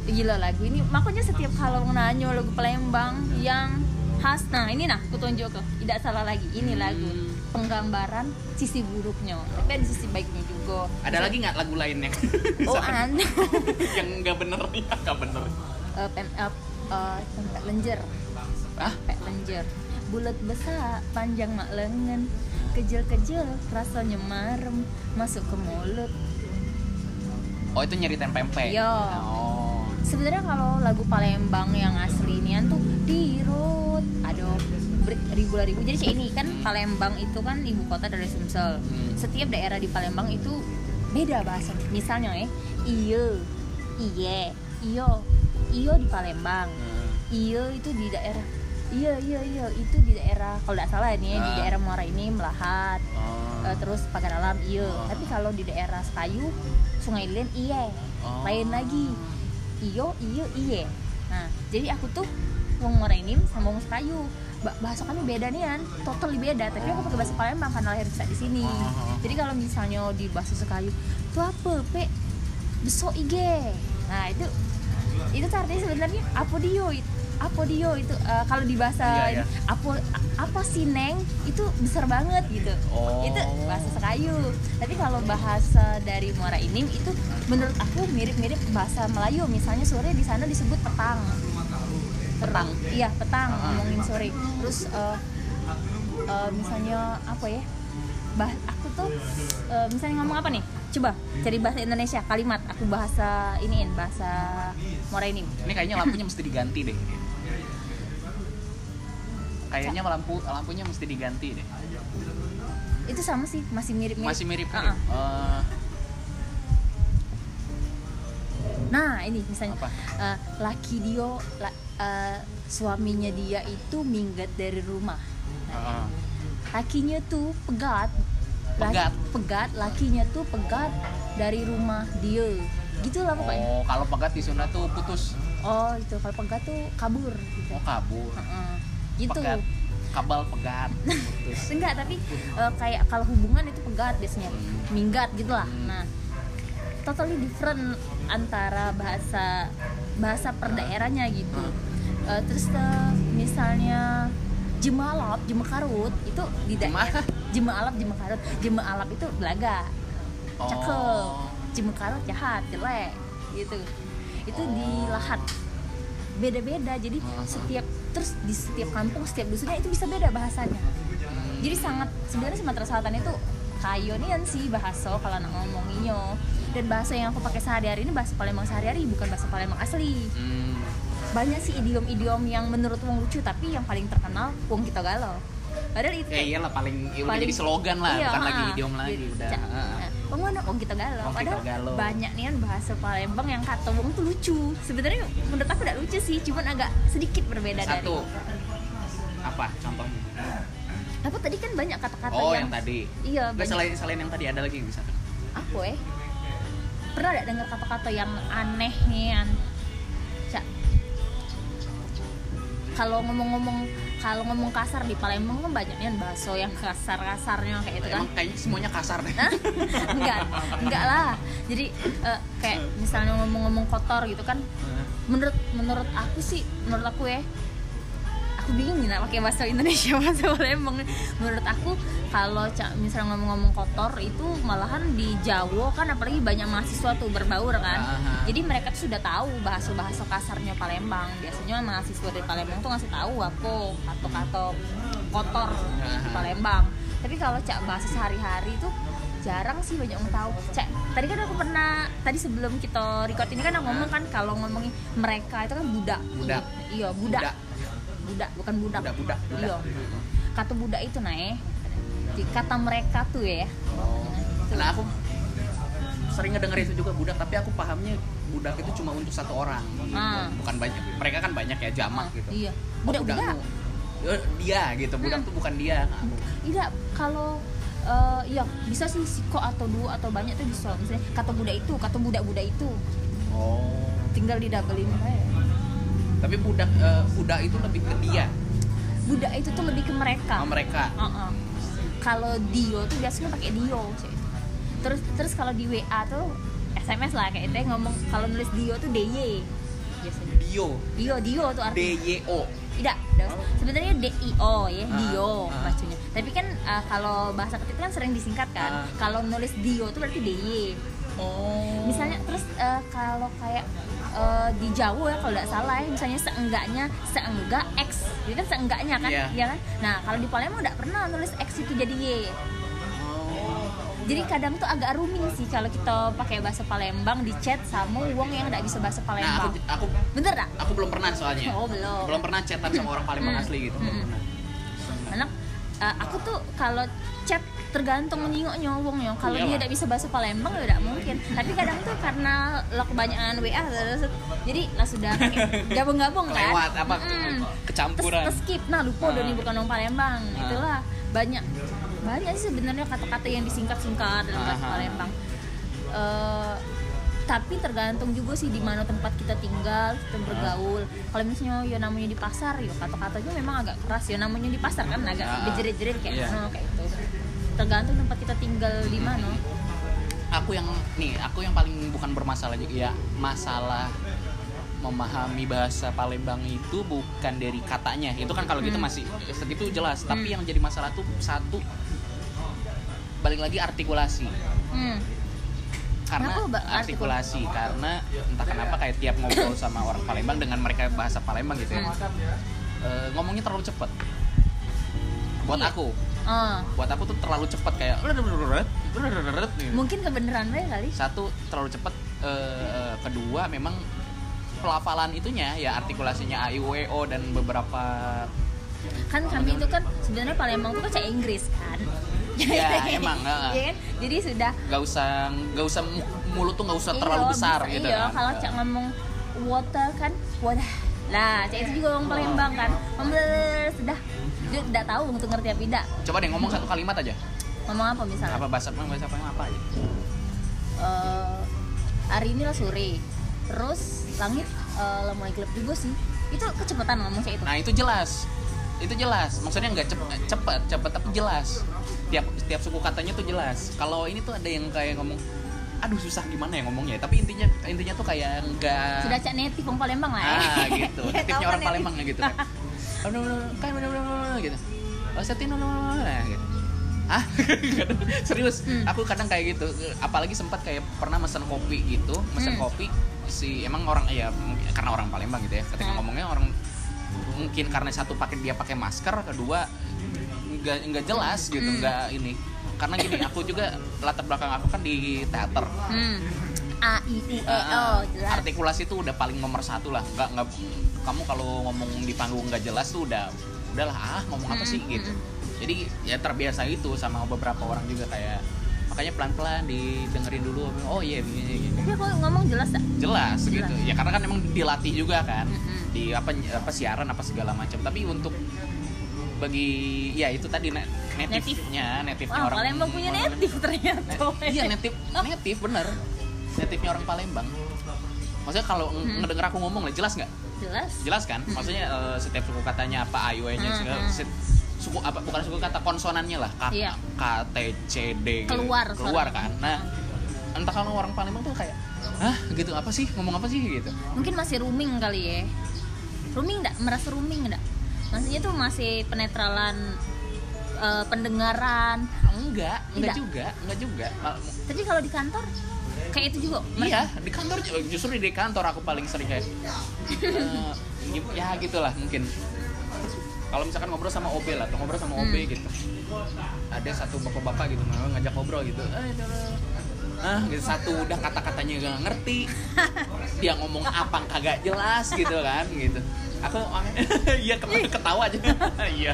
gila lagu ini. Makanya setiap kalau nanya lagu Palembang yang khas nah ini nah aku tunjuk ke tidak salah lagi ini lagu Hmm. penggambaran sisi buruknya. Tapi ada sisi baiknya juga. Ada lagi nggak lagu lainnya? Oh ada. Yang nggak bener ya nggak bener. Eh, pem eh, eh, pempek lenjer ah pempek lenjer bulat besar panjang mak lengan. Kejel-kejel rasanya marem masuk ke mulut. Oh itu nyeritain pempek Iya. oh. Sebenarnya kalau lagu Palembang yang asli ini tuh dirut. Aduh ribu-ribu. Jadi sih ini kan Palembang itu kan ibu kota dari Sumsel. Hmm. setiap daerah di Palembang itu beda bahasa. Misalnya ya iyo iye. Iyo. Iyo di Palembang. Hmm. iyo itu di daerah iya iya iya. Itu di daerah kalau tidak salah ini ya, di Ah. daerah Muara ini Melahat. Oh. Eh, terus pagar alam iya. Oh. tapi kalau di daerah Sekayu Sungai Lilin iya. Oh. lain lagi. Iyo iyo iye. Nah jadi aku tuh wong Morainim sama wong Sekayu. Ba- bahasa kami beda nih kan totally beda. Tapi aku pakai bahasa Palembang karena lahir besar di sini. Oh. jadi kalau misalnya di bahasa Sekayu itu apa pe? Besok ige. Nah itu itu artinya sebenarnya apa dio it- apa dio itu eh, kalau di bahasa Iya, iya. apa apa sih neng? Itu besar banget gitu. Oh. itu bahasa Sekayu. Tapi kalau bahasa dari Muara Inim itu menurut aku mirip-mirip bahasa Melayu. Misalnya sore di sana disebut petang. Petang? iya petang Ah. ngomongin sore. Terus eh, eh, misalnya apa ya? Bah aku tuh eh, misalnya ngomong apa nih? Coba cari bahasa Indonesia kalimat. Aku bahasa iniin bahasa Muara Inim. Ini kayaknya lampunya mesti diganti deh kayaknya lampu lampunya mesti diganti deh. Itu sama sih masih mirip-mirip. Masih mirip Ah, ah. Eh, nah ini misalnya apa? eh, laki Dio la- eh, suaminya dia itu minggat dari rumah. Heeh. lakinya tuh pegat. Laki- Pegat? pegat lakinya tuh pegat dari rumah dia. Gitu lah pokoknya. Oh kalau pegat di Sunda tuh putus. Oh itu. Kalau pegat tuh kabur gitu. Oh kabur. Heeh. Gitu. Pegat. Kabal pegat putus. Enggak tapi eh, kayak kalau hubungan itu pegat biasanya. Hmm. minggat gitu lah. Hmm. nah totally different antara bahasa bahasa per daerahnya gitu. Hmm. Eh, terus eh, misalnya jemalap jemekarut itu di daerah jemalap jemekarut. Jemalap itu belaga. Cakep. Oh. jemekarut jahat jelek gitu. Itu di lahat beda-beda. Jadi setiap terus di setiap kampung setiap dusunnya itu bisa beda bahasanya. Jadi sangat sebenarnya Sumatera Selatan itu kayonian sih bahasa kalau anak ngomonginnya dan bahasa yang aku pakai sehari-hari ini bahasa Palembang sehari-hari bukan bahasa Palembang asli. Hmm. banyak sih idiom-idiom yang menurut wong lucu tapi yang paling terkenal wong kita galau. Padahal itu ya iyalah paling ya udah Paling- jadi slogan lah iya, bukan lagi ah, idiom lagi udah Ah. nah, wong kita galau. Wong kita padahal galau. banyak nih kan bahasa Palembang yang kata wong tuh lucu. Sebenarnya menurut aku tidak lucu sih cuman agak sedikit berbeda satu. Dari apa contohnya? Apa tadi kan banyak kata-kata oh yang, yang tadi. Iya Nggak, banyak. selain selain yang tadi ada lagi yang bisa apa ya pernah ada dengar kata-kata yang aneh nih an Cak. kalau ngomong-ngomong kalau ngomong kasar di Palembang kan banyak nih bahasa yang kasar-kasarnya kayak itu kan. Emang kayaknya semuanya kasar deh. Enggak enggak lah. Jadi eh, kayak misalnya ngomong-ngomong kotor gitu kan menurut menurut aku sih menurut aku ya aku bingung nih pakai bahasa Indonesia bahasa Palembang menurut aku kalau misalnya ngomong-ngomong kotor itu malahan di Jawa kan apalagi banyak mahasiswa tuh berbaur kan Aha. jadi mereka tuh sudah tahu bahasa-bahasa kasarnya Palembang biasanya mahasiswa dari Palembang tuh ngasih tahu apa kata-kata kotor di Aha. Palembang tapi kalau cak bahasa sehari-hari tuh jarang sih banyak yang tahu cak tadi kan aku pernah tadi sebelum kita record ini kan aku ngomong kan kalau ngomongin mereka itu kan budak Budak. iya budak Budak. Budak bukan budak Budak, budak, budak. iya kata budak itu naik kata mereka tuh ya Oh. Nah aku sering ngedenger itu juga budak, tapi aku pahamnya budak itu cuma untuk satu orang, gitu. Ah. bukan banyak. Mereka kan banyak ya jamak Ah, gitu. iya Oh, budak budak budakmu. eh, dia gitu budak Hmm. tuh bukan dia tidak kalau eh, ya bisa sih siko atau duo atau banyak tuh bisa misalnya kata budak itu kata budak-budak itu oh tinggal di doublein kayak tapi budak eh, budak itu lebih ke dia budak itu tuh lebih ke mereka sama mereka Uh-uh. Kalau Dio tuh biasanya pakai Dio. Terus terus kalau di WA tuh SMS lah kayak itu ngomong kalau nulis Dio tuh DY biasanya. Dio Dio Dio tuh D artinya. Y O Tidak, das- sebenarnya D I O ya, Ah, Dio ah. bacanya. Tapi kan uh, kalau bahasa ketik kan sering disingkat kan. Ah. Kalau nulis Dio tuh berarti DY. oh Misalnya terus uh, kalau kayak uh, di Jawa ya kalau tidak salah ya, misalnya seenggaknya seenggak X, jadi kan seenggaknya kan, Iya. ya kan? Nah kalau di Palembang tidak pernah nulis X itu jadi Y. Oh. Jadi kadang tuh agak rooming sih kalau kita pakai bahasa Palembang di chat sama wong yang nggak bisa bahasa nah Palembang. aku aku Bener tak? aku belum pernah soalnya Oh belum. belum pernah chatan sama orang Palembang Hmm. asli gitu Hmm. Anak, eh, aku tuh kalau chat tergantung menyingoknya wongnya. Kalau dia Iyalah. tidak bisa bahasa Palembang ya tidak mungkin. Tapi kadang tuh karena lo kebanyakan WA, jadi lah sudah gabung-gabung kan. Kelewat, apa, kecampuran. Terus, skip. Nah lupa udah Ah. nih bukan orang Palembang. Ah. Itulah banyak banyak sih sebenarnya kata-kata yang disingkat-singkat dalam bahasa Aha. Palembang. Eh, tapi tergantung juga sih di mana tempat kita tinggal, kita bergaul. Kalau misalnya ya namanya di pasar, ya kata-katanya memang agak keras. Ya namanya di pasar kan agak Ah. berjerit-jerit kayak Iya. no, kayak itu. Tergantung tempat kita tinggal di mana. aku yang nih aku yang paling bukan bermasalah juga ya masalah memahami bahasa Palembang itu bukan dari katanya itu kan kalau gitu Hmm. masih segitu jelas tapi Hmm. yang jadi masalah tuh satu balik lagi artikulasi Hmm. Karena Kenapa, artikulasi karena entah kenapa kayak tiap ngobrol sama orang Palembang dengan mereka bahasa Palembang gitu ya eh, ngomongnya terlalu cepat buat Iya. aku Ah, buat aku tuh terlalu cepat kayak mungkin kebenaran kali. satu terlalu cepat eh, kedua memang pelafalan itunya ya artikulasinya a i u e o dan beberapa Kan kami itu kan sebenarnya Palembang itu kan bahasa Inggris kan. Ya, emang, ah. Iya kan? Jadi sudah nggak usah nggak usah mu- mulut tuh nggak usah Iya, terlalu besar bisa, gitu iya kan. kalau cak ngomong water kan wadah. Lah cak itu juga orang Palembang kan. Ngomong sudah. Dia tidak tahu untuk ngerti apa tidak. Coba deh ngomong satu kalimat aja. Ngomong apa misalnya? Apa bahasa apa bahasa apa apa aja. Eh, hari ini lah sore. Terus langit lah mulai gelap juga sih. Itu kecepatan ngomong cak itu. Nah itu jelas. Itu jelas. Maksudnya nggak cepet cepet cepet tapi jelas tiap tiap suku katanya tuh jelas. Kalau ini tuh ada yang kayak ngomong aduh susah gimana ya ngomongnya? Tapi intinya intinya tuh kayak nggak sudah cak native orang Palembang lah ya. Ah gitu. Ya, native-nya tahu orang kan Palembang gitu kan. No kan gitu. Oh setin no nah gitu. Ah serius. Hmm. aku kadang kayak gitu. Apalagi sempat kayak pernah mesen kopi gitu mesen Hmm. kopi si emang orang ya karena orang Palembang gitu ya. Ketika Hmm. ngomongnya orang mungkin karena satu pakai dia pakai masker kedua nggak nggak jelas gitu Hmm. nggak ini. Karena gini aku juga latar belakang aku kan di teater. Hmm. A I U E Ah, O jelas. Artikulasi itu udah paling nomor satu lah. Nggak nggak kamu kalau ngomong di panggung nggak jelas tuh udah udahlah ah ngomong apa sih? Mm, gitu. mm. jadi ya terbiasa itu sama beberapa orang juga kayak makanya pelan pelan didengerin dulu. Oh iya begini gini tapi aku ngomong jelas tak jelas Jelas. gitu ya karena kan emang dilatih juga kan. Mm-mm. di apa apa siaran apa segala macam. Tapi untuk bagi ya itu tadi na- native-nya native-nya Wah, orang Palembang punya native ternyata. iya native native bener native-nya orang Palembang maksudnya kalau Hmm. ngedenger aku ngomong lah jelas nggak Jelas. jelas kan Hmm. maksudnya eh, setiap suku katanya apa ayo nya Hmm, segala hmm. suku apa bukan suku kata konsonannya lah K, Iya. K T C D gitu. Keluar keluar suaranya. kan nah entah kalau orang Palembang tuh kayak hah gitu apa sih ngomong apa sih gitu Mungkin masih rooming kali ya. Rooming enggak? Merasa rooming enggak? Maksudnya tuh masih penetralan eh, pendengaran. enggak enggak Tidak. juga enggak juga Tapi kalau di kantor kayak itu juga. iya di kantor ju- justru di kantor aku paling sering kayak gim- ya gitulah mungkin kalau misalkan ngobrol sama OB lah atau ngobrol sama OB Hmm. gitu ada satu bapak-bapak gitu mau ngajak ngobrol gitu eh, ah gitu satu udah kata-katanya gak ngerti dia ngomong apa kagak jelas gitu kan gitu aku iya ketawa, aja. Iya.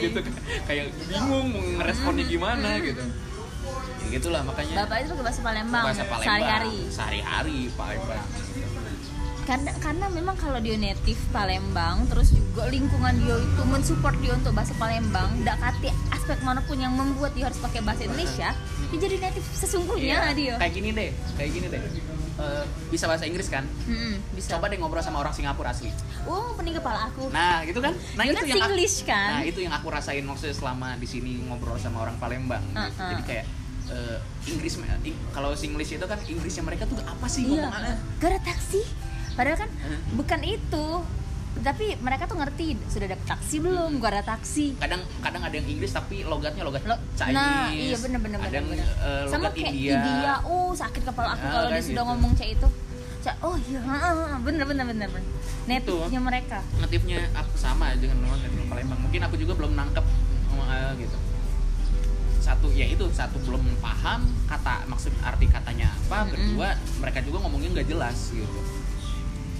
Gitu kayak bingung mau ngeresponnya gimana gitu. Ya, gitulah makanya Bapak itu bahasa Palembang. bahasa Palembang. Sehari-hari. sehari-hari Palembang. Karena karena memang kalau dia native Palembang terus juga lingkungan dia itu mensupport dia untuk bahasa Palembang tidak kati aspek mana pun yang membuat dia harus pakai bahasa Indonesia dia jadi native sesungguhnya Iya, dia. kayak gini deh kayak gini deh Eh, bisa bahasa Inggris kan? Mm-mm, bisa. Coba deh ngobrol sama orang Singapura asli. Oh pening kepala aku. Nah gitu kan? Nah Dia itu kan yang aku, Singlish kan? nah itu yang aku rasain maksudnya selama di sini ngobrol sama orang Palembang. Uh-uh. jadi kayak eh, Inggris ing- kalau Singlish itu kan Inggrisnya mereka tuh apa sih iya. gara taksi. Padahal kan Hah? bukan itu tapi mereka tuh ngerti sudah dapet taksi belum? Gua ada taksi. Kadang kadang ada yang Inggris tapi logatnya logat Lo- Chinese. nah iya bener bener ada yang bener. eh, sama logat kayak India, India. oh sakit kepala aku Ah, kalau kan dia sudah gitu. ngomong kayak itu. Cak, oh iya bener bener bener bener. Native-nya mereka. Natifnya aku sama dengan orang dari Palembang. Mungkin aku juga belum nangkep eh, gitu. Satu ya itu satu belum paham kata maksud arti katanya apa. Mm-mm. kedua mereka juga ngomongnya nggak jelas gitu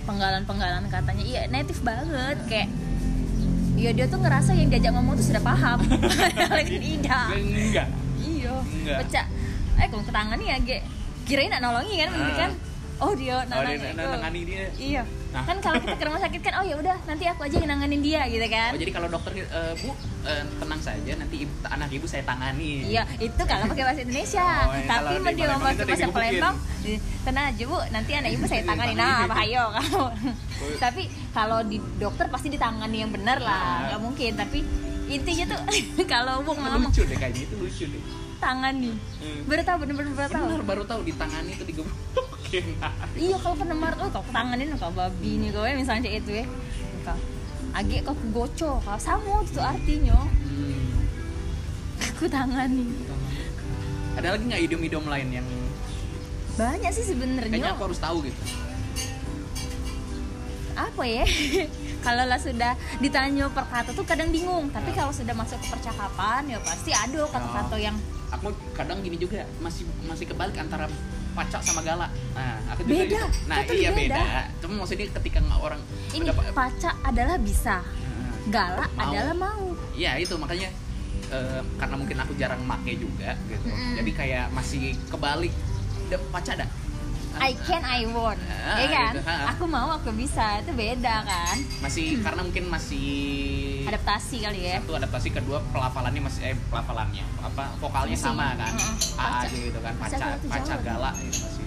penggalan-penggalan katanya. Iya native banget. Kayak Iya dia tuh ngerasa yang diajak ngomong tuh sudah paham. Kan tidak. Enggak. Iya. Pecah. Eh kalau ketangani ya Ge. Kirain nak nolongi kan Ah. kan? Oh dia oh nanang dia itu. na- nangani dia. Iya Nah. Kan kalau kita ke rumah sakit kan Oh ya udah nanti aku aja yang nanganin dia gitu kan oh jadi kalau dokter eh, bu eh, tenang saja nanti ibu, anak ibu saya tangani Iya, itu kalau pakai bahasa Indonesia. Oh, iya, Tapi kalau mau di dia ngomong pakai bahasa. Palembang, tenang aja bu, nanti anak ibu saya tangani. Nah, bahaya kamu. Tapi kalau di dokter pasti ditangani yang benar lah, Nah. nggak mungkin. Tapi intinya tuh kalau bu ngomong lucu deh kayaknya itu lucu deh tangani, Hmm. baru tahu bener-bener baru tahu. baru tahu ditangani itu digebukin Iya kalau pernah marah, oh kau tanganin kau babi nih kau misalnya kayak itu ya. Kau agak kau goco, kau sama itu artinya. Hmm. Aku tangani. ada lagi nggak idiom-idiom lain yang Banyak sih kayaknya sebenarnya. aku harus tahu gitu apa ya kalau lah sudah ditanya per kata tuh kadang bingung tapi kalau sudah masuk ke percakapan ya pasti ada kata-kata yang aku kadang gini juga masih masih kebalik antara pacak sama galak nah aku juga Beda, gitu. nah totally iya beda. beda. cuma maksudnya ketika nggak orang ini udah pa- paca adalah bisa. Nah, galak Mau. adalah mau. Iya itu. Makanya eh, karena mungkin aku jarang make juga gitu. Mm-mm. jadi kayak masih kebalik. Udah pacak dah. I can I want Ah, ya kan? gitu, ha. aku mau aku bisa. Itu beda kan? Masih karena mungkin masih adaptasi kali ya. Satu adaptasi kedua pelafalannya masih eh pelafalannya. Apa vokalnya Masih, sama kan? Heeh. a aja gitu kan Paca paca galak itu masih.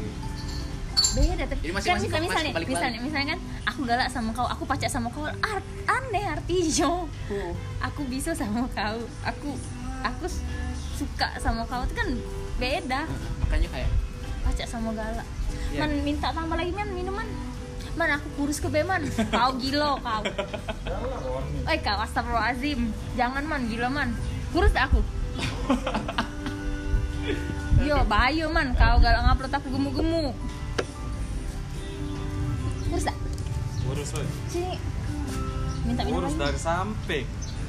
Beda tapi Jadi masih- kan masih- misalnya masih misalnya, misalnya kan aku galak sama kau aku pacak sama kau art aneh artinya aku bisa sama kau aku aku suka sama kau itu kan beda. Makanya kayak pacak sama galak. Iya. man minta tambah lagi man minuman man aku kurus ke beman. Kau gila kau. Eh kau astagfirullahaladzim. Jangan man gila man. Kurus aku? Yo bahaya man. Kau galak ngupload aku gemu-gemu. Kurus tak? Urus woy. sini. Minta minum Urus lagi. dari samping.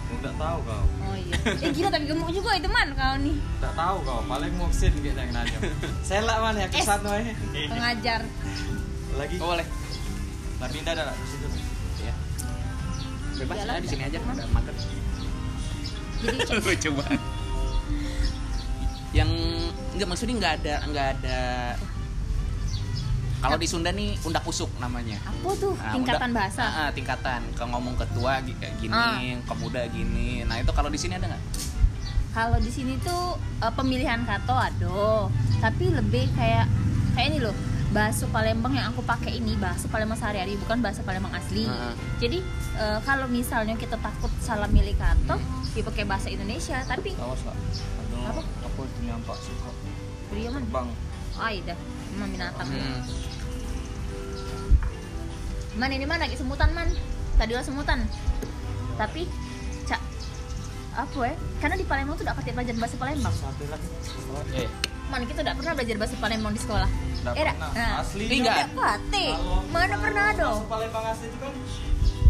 Enggak tahu kau. oh iya. Eh gila tapi gemuk juga itu man kau nih Enggak tahu kau. Paling muksin gitu yang nanya. Selak mana ya ke sana eh. pengajar. Lagi. oh, boleh Lah pindah dah di situ. ya bebas Jalan. ya di sini aja Mas. ada makan. Jadi lucu banget. Yang nggak maksudnya nggak ada nggak ada. Kalau di Sunda nih undak usuk namanya. Apa tuh? Nah, tingkatan undak- bahasa? Ah, ah, tingkatan. Ke ngomong ketua gini Ah. ke muda gini. Nah itu kalau di sini ada nggak kalau di sini tuh eh, pemilihan kata ada. Tapi lebih kayak kayak ini loh bahasa Palembang yang aku pakai ini bahasa Palembang sehari-hari bukan bahasa Palembang asli Heeh. jadi eh, kalau misalnya kita takut salah milih kata ya pakai bahasa Indonesia tapi Awas lah. Apa? Itu nyampak suka. dia man Bang. ah dah emang binatang Hmm. man ini man lagi semutan man tadi lah semutan tapi cak apa ya karena di Palembang tuh udah pasti belajar bahasa Palembang Satu lagi. eh man kita udah pernah belajar bahasa Palembang di sekolah Enggak Eh, dah. pernah. Nah. Asli. Enggak. Tidak pati. Mana pernah ada? Bahasa Palembang asli itu kan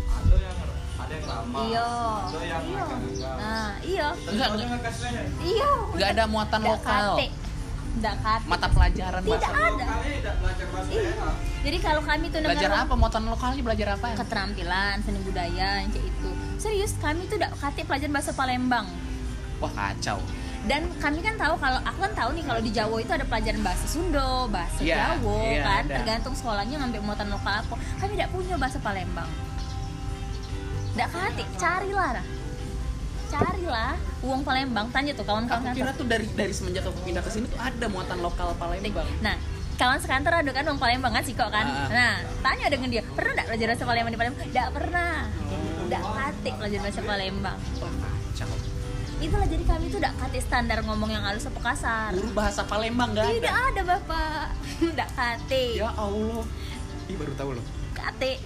ada yang ada yang ramah. Iya. Ada yang Iya. agak-agak. Nah, iya. Enggak, ada yang ngekasnya. Iya. nggak ada muatan Nggak lokal kate. Nggak kate. mata pelajaran Tidak bahasa ada. Tidak belajar bahasa Iya. daerah. Jadi kalau kami tuh belajar apa muatan lokalnya belajar apa keterampilan seni budaya yang kayak itu. Serius, kami tuh udah kate pelajaran bahasa Palembang. wah kacau dan kami kan tahu kalau aku kan tahu nih kalau di Jawa itu ada pelajaran bahasa Sunda bahasa Iya, Jawa iya, kan ada. tergantung sekolahnya ngambil muatan lokal apa kami tidak punya bahasa Palembang tidak kati carilah nah. carilah uang Palembang tanya tuh kawan-kawan Aku kira tuh dari dari semenjak aku pindah ke sini tuh ada muatan lokal Palembang. Nah, kawan sekantor ada kan orang Palembang kan Siko kan. Ah. Nah, tanya dengan dia, pernah enggak belajar bahasa Palembang di Palembang? Enggak pernah. Enggak katik belajar bahasa Palembang. Wah, kacau. Itulah jadi kami tuh enggak katik standar ngomong yang halus apa kasar. Guru bahasa Palembang nggak Tidak ada. ada, Bapak. Enggak katik. Ya Allah. Ih baru tahu loh. Katik.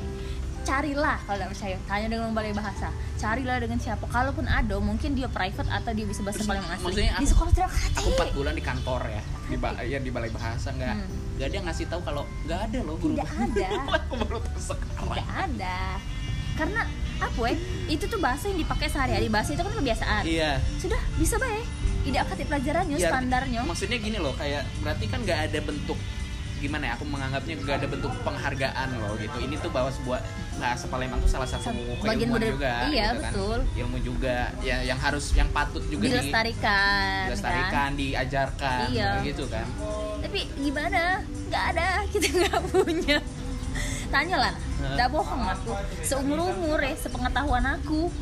Carilah kalau enggak percaya, tanya dengan balai bahasa. Carilah dengan siapa. Kalaupun ada, mungkin dia private atau dia bisa bahasa Terus, Palembang asli. maksudnya di aku- sekolah tidak. Aku 4 bulan di kantor ya di ba ya di balai bahasa nggak Hmm. nggak ada yang ngasih tahu kalau nggak ada loh guru. Tidak ada. aku baru tahu sekarang. tidak ada karena apa ya itu tuh bahasa yang dipakai sehari-hari bahasa itu kan kebiasaan Iya. sudah bisa baik tidak aktif pelajarannya Ya, standarnya Maksudnya gini loh, kayak berarti kan nggak ada bentuk gimana ya? Aku menganggapnya nggak ada bentuk penghargaan loh gitu. Ini tuh bahwa sebuah bahasa Palembang tuh salah satu Sa- bagian budaya- juga. iya, gitu kan. betul. Ilmu juga, ya yang harus yang patut juga di- dilestarikan dilestarikan, kan? diajarkan, Iya. gitu kan. tapi gimana nggak ada kita nggak punya tanya lah. Nggak bohong aku seumur umur ya sepengetahuan aku.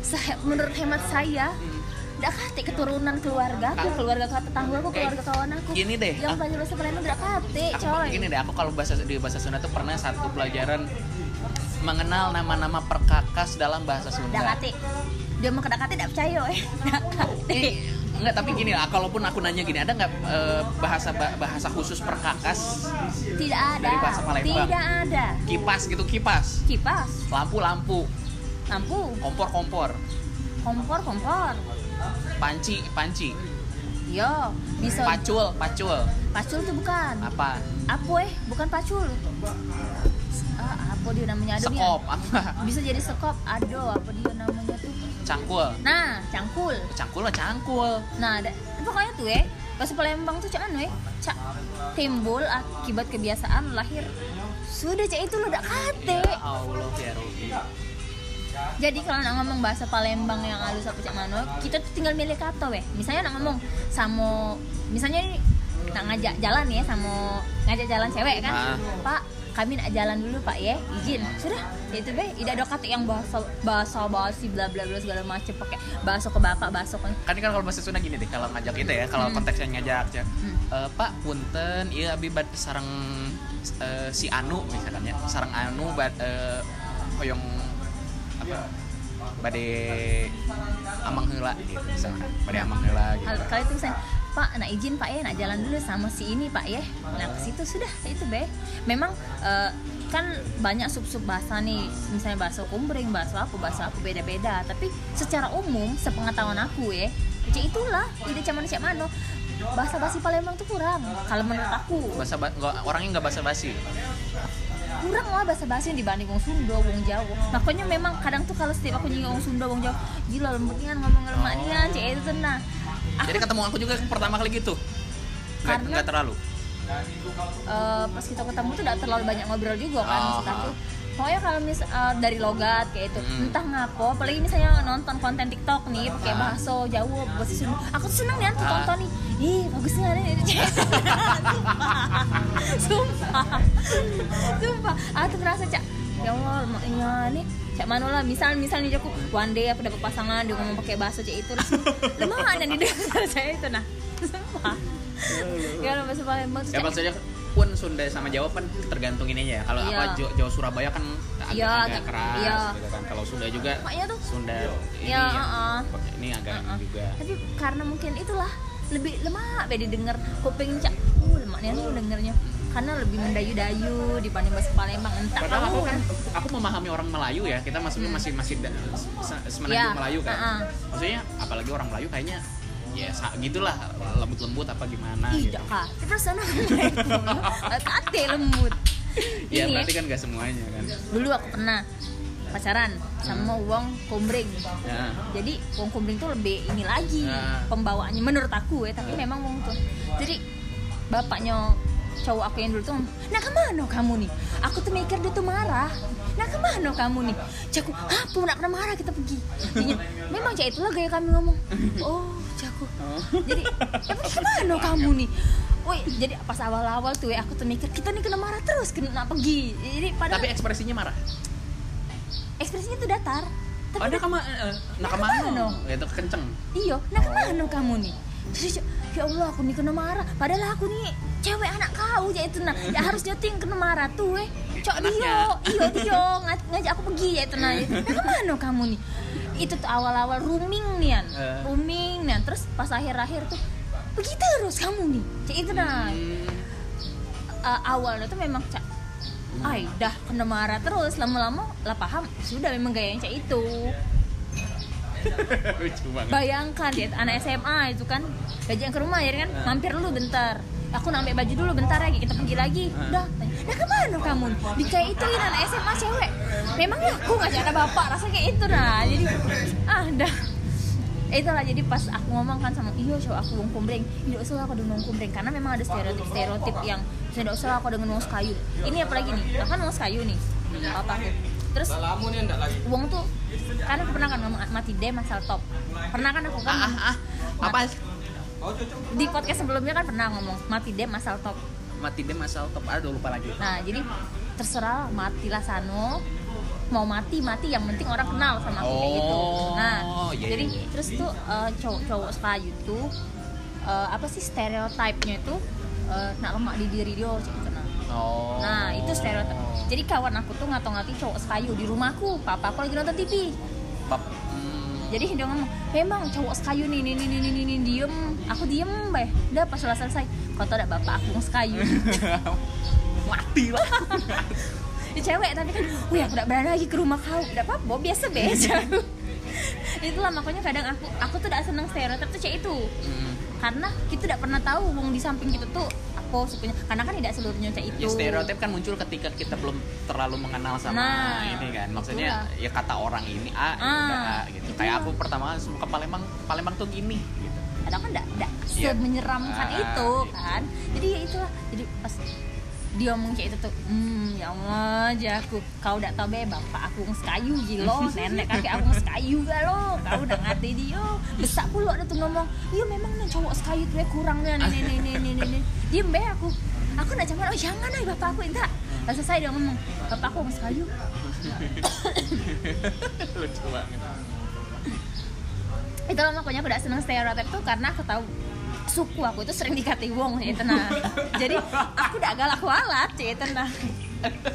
Se- menurut hemat saya nggak kate keturunan keluarga aku keluarga kata tetangga aku Eh, keluarga kawan aku. gini deh, yang ah. belajar bahasa Palembang nggak kate coy. gini deh, aku kalau bahasa di bahasa Sunda tuh pernah satu pelajaran mengenal nama-nama perkakas dalam bahasa Sunda. kate. Dia mau kedak kate nggak percaya eh. Ini enggak tapi gini lah, kalaupun aku nanya gini, ada nggak eh, bahasa bahasa khusus perkakas? Tidak ada. Dari bahasa Palembang. tidak ada. Kipas gitu kipas? Kipas. Lampu lampu. Lampu kompor kompor kompor kompor panci panci? Yo bisa. Pacul pacul? Pacul tuh bukan. Apa? Eh bukan pacul. Ah, apa dia namanya aduh sekop. Apa bisa jadi sekop aduh apa dia namanya tuh cangkul. Nah cangkul. Cangkul lah cangkul. Nah ada pokoknya tuh eh bahasa Palembang tuh cak anu eh cak timbul akibat kebiasaan lahir. Sudah cak itu lo udah kate ya Allah ya jadi kalau nak ngomong bahasa Palembang yang halus apa cak mano kita tuh tinggal milih kata weh. Misalnya nak ngomong sama misalnya nak ngajak jalan ya sama ngajak jalan cewek kan. Ah. pak kami nak jalan dulu pak ya. Izin. Sudah. Itu be. Tidak ada kata yang bahasa bahasa basi bla bla bla segala macem pakai bahasa ke bapak bahasa ke kan kan kalau bahasa Sunda gini deh kalau ngajak kita ya kalau Hmm. konteksnya ngajak ya. Hmm. Eh, Pak punten iya abi bad sarang eh, si Anu misalkan ya. Sarang Anu bad eh, hoyong apa? Bade amang heula gitu misalkan bade amang heula gitu. Kali itu misalnya Pak, nak izin Pak ya, nak jalan dulu sama si ini Pak ya. Nah ke situ sudah, itu be. Memang eh, kan banyak sub-sub bahasa nih, misalnya bahasa kumbring, bahasa apa, bahasa apa beda-beda. Tapi secara umum, sepengetahuan aku ya, ya itulah, ide cuman siapa mano. Bahasa basi Palembang tuh kurang, kalau menurut aku. bahasa ba- nggak- orangnya nggak basa basi kurang lah bahasa bahasa yang dibanding wong Sunda, wong Jawa. Makanya memang kadang tuh kalau setiap aku nyinggung wong Sunda, wong Jawa, gila lembutnya ngomong lemaknya, cek itu. Aku jadi ketemu aku juga pertama kali gitu. Nggak Karena- nggak terlalu. Eh, pas kita ketemu tuh tidak terlalu banyak ngobrol juga kan Oh, maksud aku. oh. pokoknya kalau mis eh, dari logat kayak itu Hmm. entah ngapo apalagi misalnya nonton konten TikTok nih pakai Ah. bahasa Jawa bahasa Sunda aku tuh seneng nih tuh Ah. tonton nih. Ih bagusnya nih. Itu sumpah. Sumpah. Aku tuh merasa cak ya Allah maknya nih cak mana lah. Misal misal nih aku one day aku dapat pasangan dia ngomong pakai bahasa cak itu terus lemah ada di dengar saya itu. Nah sumpah. Ya lah bahasa Palembang ya maksudnya pun Sunda sama Jawa kan tergantung ininya. Ya kalau Iya. apa Jawa, Jawa Surabaya kan agak, Iya, agak keras iya. gitu kan. Kalau Sunda juga makanya tuh Sunda ini Iya, yang uh-uh. ini agak Uh-uh. juga. Tapi karena mungkin itulah lebih lemah beda denger kuping cak. Uh lemaknya tuh dengernya karena lebih mendayu-dayu dibanding bahasa Palembang. Entah Padahal aku kamu kan aku memahami orang Melayu ya. Kita maksudnya Hmm. masih masih semenanjung Iya, Melayu kan. Uh-uh. maksudnya apalagi orang Melayu kayaknya ya gitulah lembut-lembut apa gimana gitu. Tidak kak terus sana kate lembut. Ya ini berarti kan gak semuanya kan. Dulu aku pernah pacaran sama wong kumbring ya. jadi wong kumbring tuh lebih ini lagi Nah. pembawaannya menurut aku ya tapi memang wong tuh. Jadi bapaknya cowok aku yang dulu tuh nah ke mana kamu nih aku tuh mikir dia tuh marah nah ke mana kamu nih caku apa nak kena marah kita pergi Jadinya, memang cak itulah gaya kami ngomong oh caku aku Oh. jadi ya pergi ke mana kamu nih Woi, jadi pas awal-awal tuh ya aku tuh mikir kita nih kena marah terus kena pergi. Jadi padahal Tapi ekspresinya marah. ekspresinya tuh datar. Tapi Ada kama eh, nah ke mana? ke mana? Itu kenceng. Iyo, nah ke mana kamu nih? Terus ya Allah aku nih kena marah. Padahal aku nih cewek anak kau ya itu nah. Ya harus nyeting kena marah tuh eh. Cok. Dio, iyo Dio ngaj- ngajak aku pergi ya itu nah. Nah ke mana kamu nih? Itu tuh awal-awal rooming nian, Eh. rooming nian. Terus pas akhir-akhir tuh pergi terus kamu nih. Cek itu nah. Hmm. Eh, awalnya tuh memang cak Ay, dah kena marah terus lama-lama lah paham sudah memang gaya yang cak itu banget. bayangkan dia anak SMA itu kan gajian ke rumah ya kan? Ah. mampir dulu bentar. Aku nambah baju dulu bentar lagi kita pergi lagi. Ah. udah nah ke mana kamu? Di kayak ituin anak SMA cewek. Memangnya aku ngajak ada bapak? Rasa kayak itu nah. Jadi ah dah. Itulah jadi pas aku ngomong kan sama iyo coba aku wong kumbreng tidak usah aku dengan kumbreng karena memang ada stereotip stereotip yang tidak usah aku dengan wong kayu ini apalagi nih? Aku kan wong kayu nih. Apa aku terus uang tuh kan aku pernah kan ngomong mati deh masal top pernah kan aku kan Ah, ah, ah. Apa? Di podcast sebelumnya kan pernah ngomong mati deh masal top Mati dem asal top. Aduh lupa lagi. nah jadi terserah matilah sano mau mati mati yang penting orang kenal sama aku kayak gitu Oh, nah iya, jadi iya. terus tuh eh, cowok-cowok sekayu tuh eh, apa sih stereotipnya itu eh, nak lemak di diri dia Oh. Nah itu stereotip. Jadi kawan aku tuh ngatong-ngati cowok sekayu di rumahku. Papa aku lagi nonton TV. Pap. Hmm. Jadi dia ngomong, memang cowok sekayu nih, nih, nih, nih, nih, nih, nih, diem. Aku diem, beh. Udah pas udah selesai. Kau tau ada bapak aku yang sekayu. mati lah. ya, cewek tapi kan, wih aku udah berani lagi ke rumah kau. Udah apa, biasa beja. Itulah makanya kadang aku aku tuh udah seneng stereotip tuh cewek itu. Hmm. Karena kita tidak pernah tahu wong di samping kita tuh apa sebenarnya. Karena kan tidak seluruhnya cewek itu. Ya, stereotip kan muncul ketika kita belum terlalu mengenal sama Nah, ini kan. Maksudnya itulah. ya kata orang ini A, ya Ah, udah A gitu. itulah. Kayak aku pertama ke Palembang, Palembang tuh gini gitu. kadang kan enggak enggak Iya. semenyeramkan Ah, itu gitu. kan jadi ya itulah jadi pas dia ngomong kayak itu tuh hmm ya Allah aja aku kau udah tau be bapak aku ngekayu gilo nenek kakek aku ngekayu gak lo kau udah ngerti dia besak pula ada tuh ngomong iya memang nih cowok sekayu tuh ya kurang nih nih nih nih nih nih diem be aku aku nak cuman oh jangan ay bapak aku enggak. Pas selesai dia ngomong bapak aku ngekayu Lucu banget. itulah makanya aku udah seneng stereotip tuh karena aku tahu suku aku itu sering dikati wong ya tenang. Jadi aku udah galak walat ya tenang.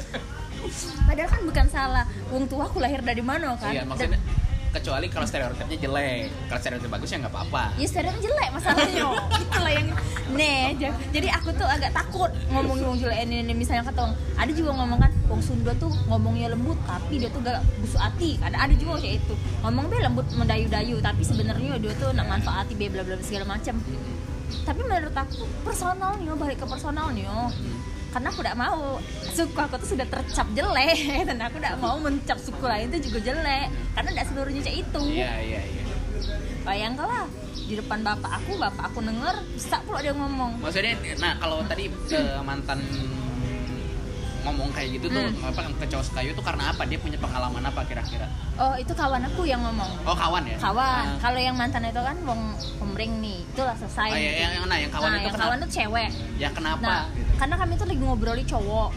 Padahal kan bukan salah. Wong tua aku lahir dari mana kan? Iya, maksudnya kecuali kalau stereotipnya jelek. Kalau stereotip bagus ya nggak apa-apa. ya stereotip jelek masalahnya. Itulah yang nih ja- jadi aku tuh agak takut ngomongin wong jelek ini, ini. Misalnya kata wong ada juga ngomong kan wong Sunda tuh ngomongnya lembut tapi dia tuh gak busuk hati. Ada ada juga kayak itu. Ngomong be lembut mendayu-dayu tapi sebenarnya dia tuh nak manfaati be bla bla segala macam. Tapi menurut aku personalnya balik ke personalnya karena aku tidak mau suku aku tuh sudah tercap jelek dan aku tidak mau mencap suku lain itu juga jelek karena tidak seluruhnya kayak itu Iya, iya, iya. bayangkanlah di depan bapak aku bapak aku denger bisa pula dia ngomong Maksudnya, nah kalau tadi ke mantan ngomong kayak gitu tuh Hmm. apa ke cowok kayu tuh karena apa? Dia punya pengalaman apa kira-kira? oh itu kawan aku yang ngomong Oh kawan ya? kawan Ah. kalau yang mantan itu kan wong pembring nih itulah selesai Oh, iya, yang, yang, nah, yang kawan nah itu yang kenapa? kawan tuh cewek Ya kenapa? nah gitu. Karena kami tuh lagi ngobrolin cowok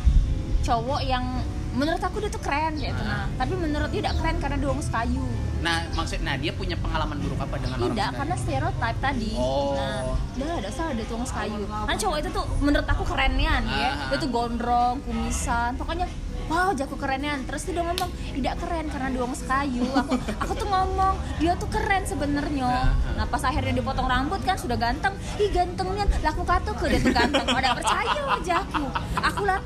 cowok yang menurut aku dia tuh keren gitu Ah. nah tapi menurut dia tidak keren karena dia wong sekayu Nah, maksud nah dia punya pengalaman buruk apa dengan orang tidak Sunda? karena stereotype tadi Oh. nah udah ada salah dia tuh wong sekayu kan cowok itu tuh menurut aku kerennya nih ya Ah. dia tuh gondrong kumisan pokoknya wow jago kerennya terus dia ngomong tidak keren karena dia wong sekayu. Aku aku tuh ngomong dia tuh keren sebenarnya. Ah. nah pas akhirnya dipotong rambut kan sudah ganteng. Ih gantengnya. Lah aku kata ke dia tuh ganteng. Ada percaya aja aku aku lah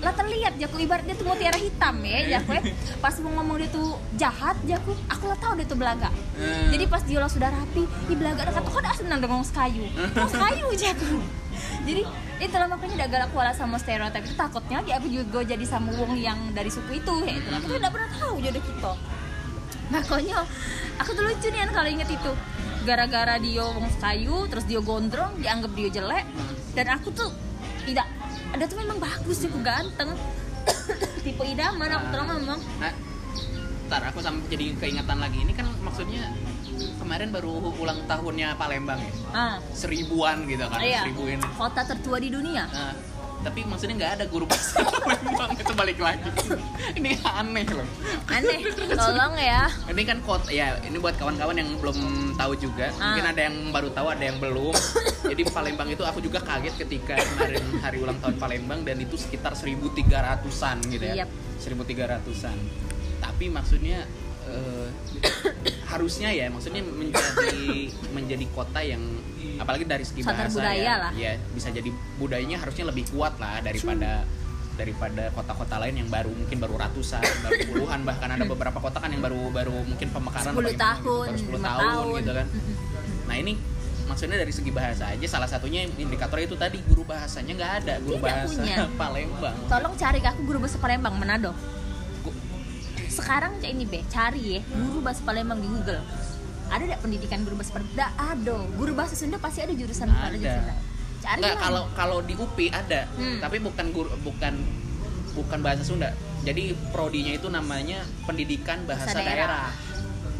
lah terlihat jaku. Ibarat dia tuh mutiara hitam ya jaku ya. Pas mau ngomong dia tuh jahat jaku aku lah tahu dia tuh belaga. Hmm. jadi pas dia sudah rapi di belaga. Ada kata kok ada senang dengan sekayu? Wong sekayu jaku jadi itulah makanya udah galak wala sama stereotip. Itu takutnya lagi aku juga jadi sama wong yang dari suku itu ya itu aku tidak pernah tahu jodoh kita. Makanya aku tuh lucu nih kalau inget itu. Gara-gara dia wong sekayu terus dia gondrong dianggap dia jelek dan aku tuh tidak ada tuh memang bagus sih ganteng. Tipe idaman aku terus ngomong. Nah, ntar aku sampai jadi keingatan lagi. Ini kan maksudnya kemarin baru ulang tahunnya Palembang ya. Ah. Seribuan gitu kan iya. seribuin. Kota tertua di dunia. Nah, tapi maksudnya nggak ada guru bahasa Palembang itu balik lagi. Ini aneh loh. Aneh. Tolong ya. Ini kan kota ya ini buat kawan-kawan yang belum tahu juga. Ah. mungkin ada yang baru tahu ada yang belum. Jadi Palembang itu aku juga kaget ketika kemarin hari ulang tahun Palembang dan itu sekitar 1300-an gitu ya. Yap. 1300-an tapi maksudnya eh, harusnya ya maksudnya menjadi menjadi kota yang apalagi dari segi Cagar bahasa budaya ya, lah. ya bisa jadi budayanya harusnya lebih kuat lah daripada daripada kota-kota lain yang baru mungkin baru ratusan, baru puluhan bahkan ada beberapa kota kan yang baru baru mungkin pemekaran 10 apa gimana tahun, gitu, baru 10 lima tahun, tahun. gitu kan. Nah ini maksudnya dari segi bahasa aja salah satunya indikatornya itu tadi guru bahasanya nggak ada guru Tidak bahasa punya. Palembang. tolong cari aku guru bahasa Palembang Manado sekarang cek ini be cari ya guru bahasa Palembang di Google ada tidak pendidikan guru bahasa Palembang? Tidak ada. Guru bahasa Sunda pasti ada jurusan Ada. bahasa Sunda. Cari Nggak kalau kalau di UPI ada, Hmm. tapi bukan guru bukan bukan bahasa Sunda. Jadi prodinya itu namanya pendidikan bahasa, Bahasa daerah. daerah.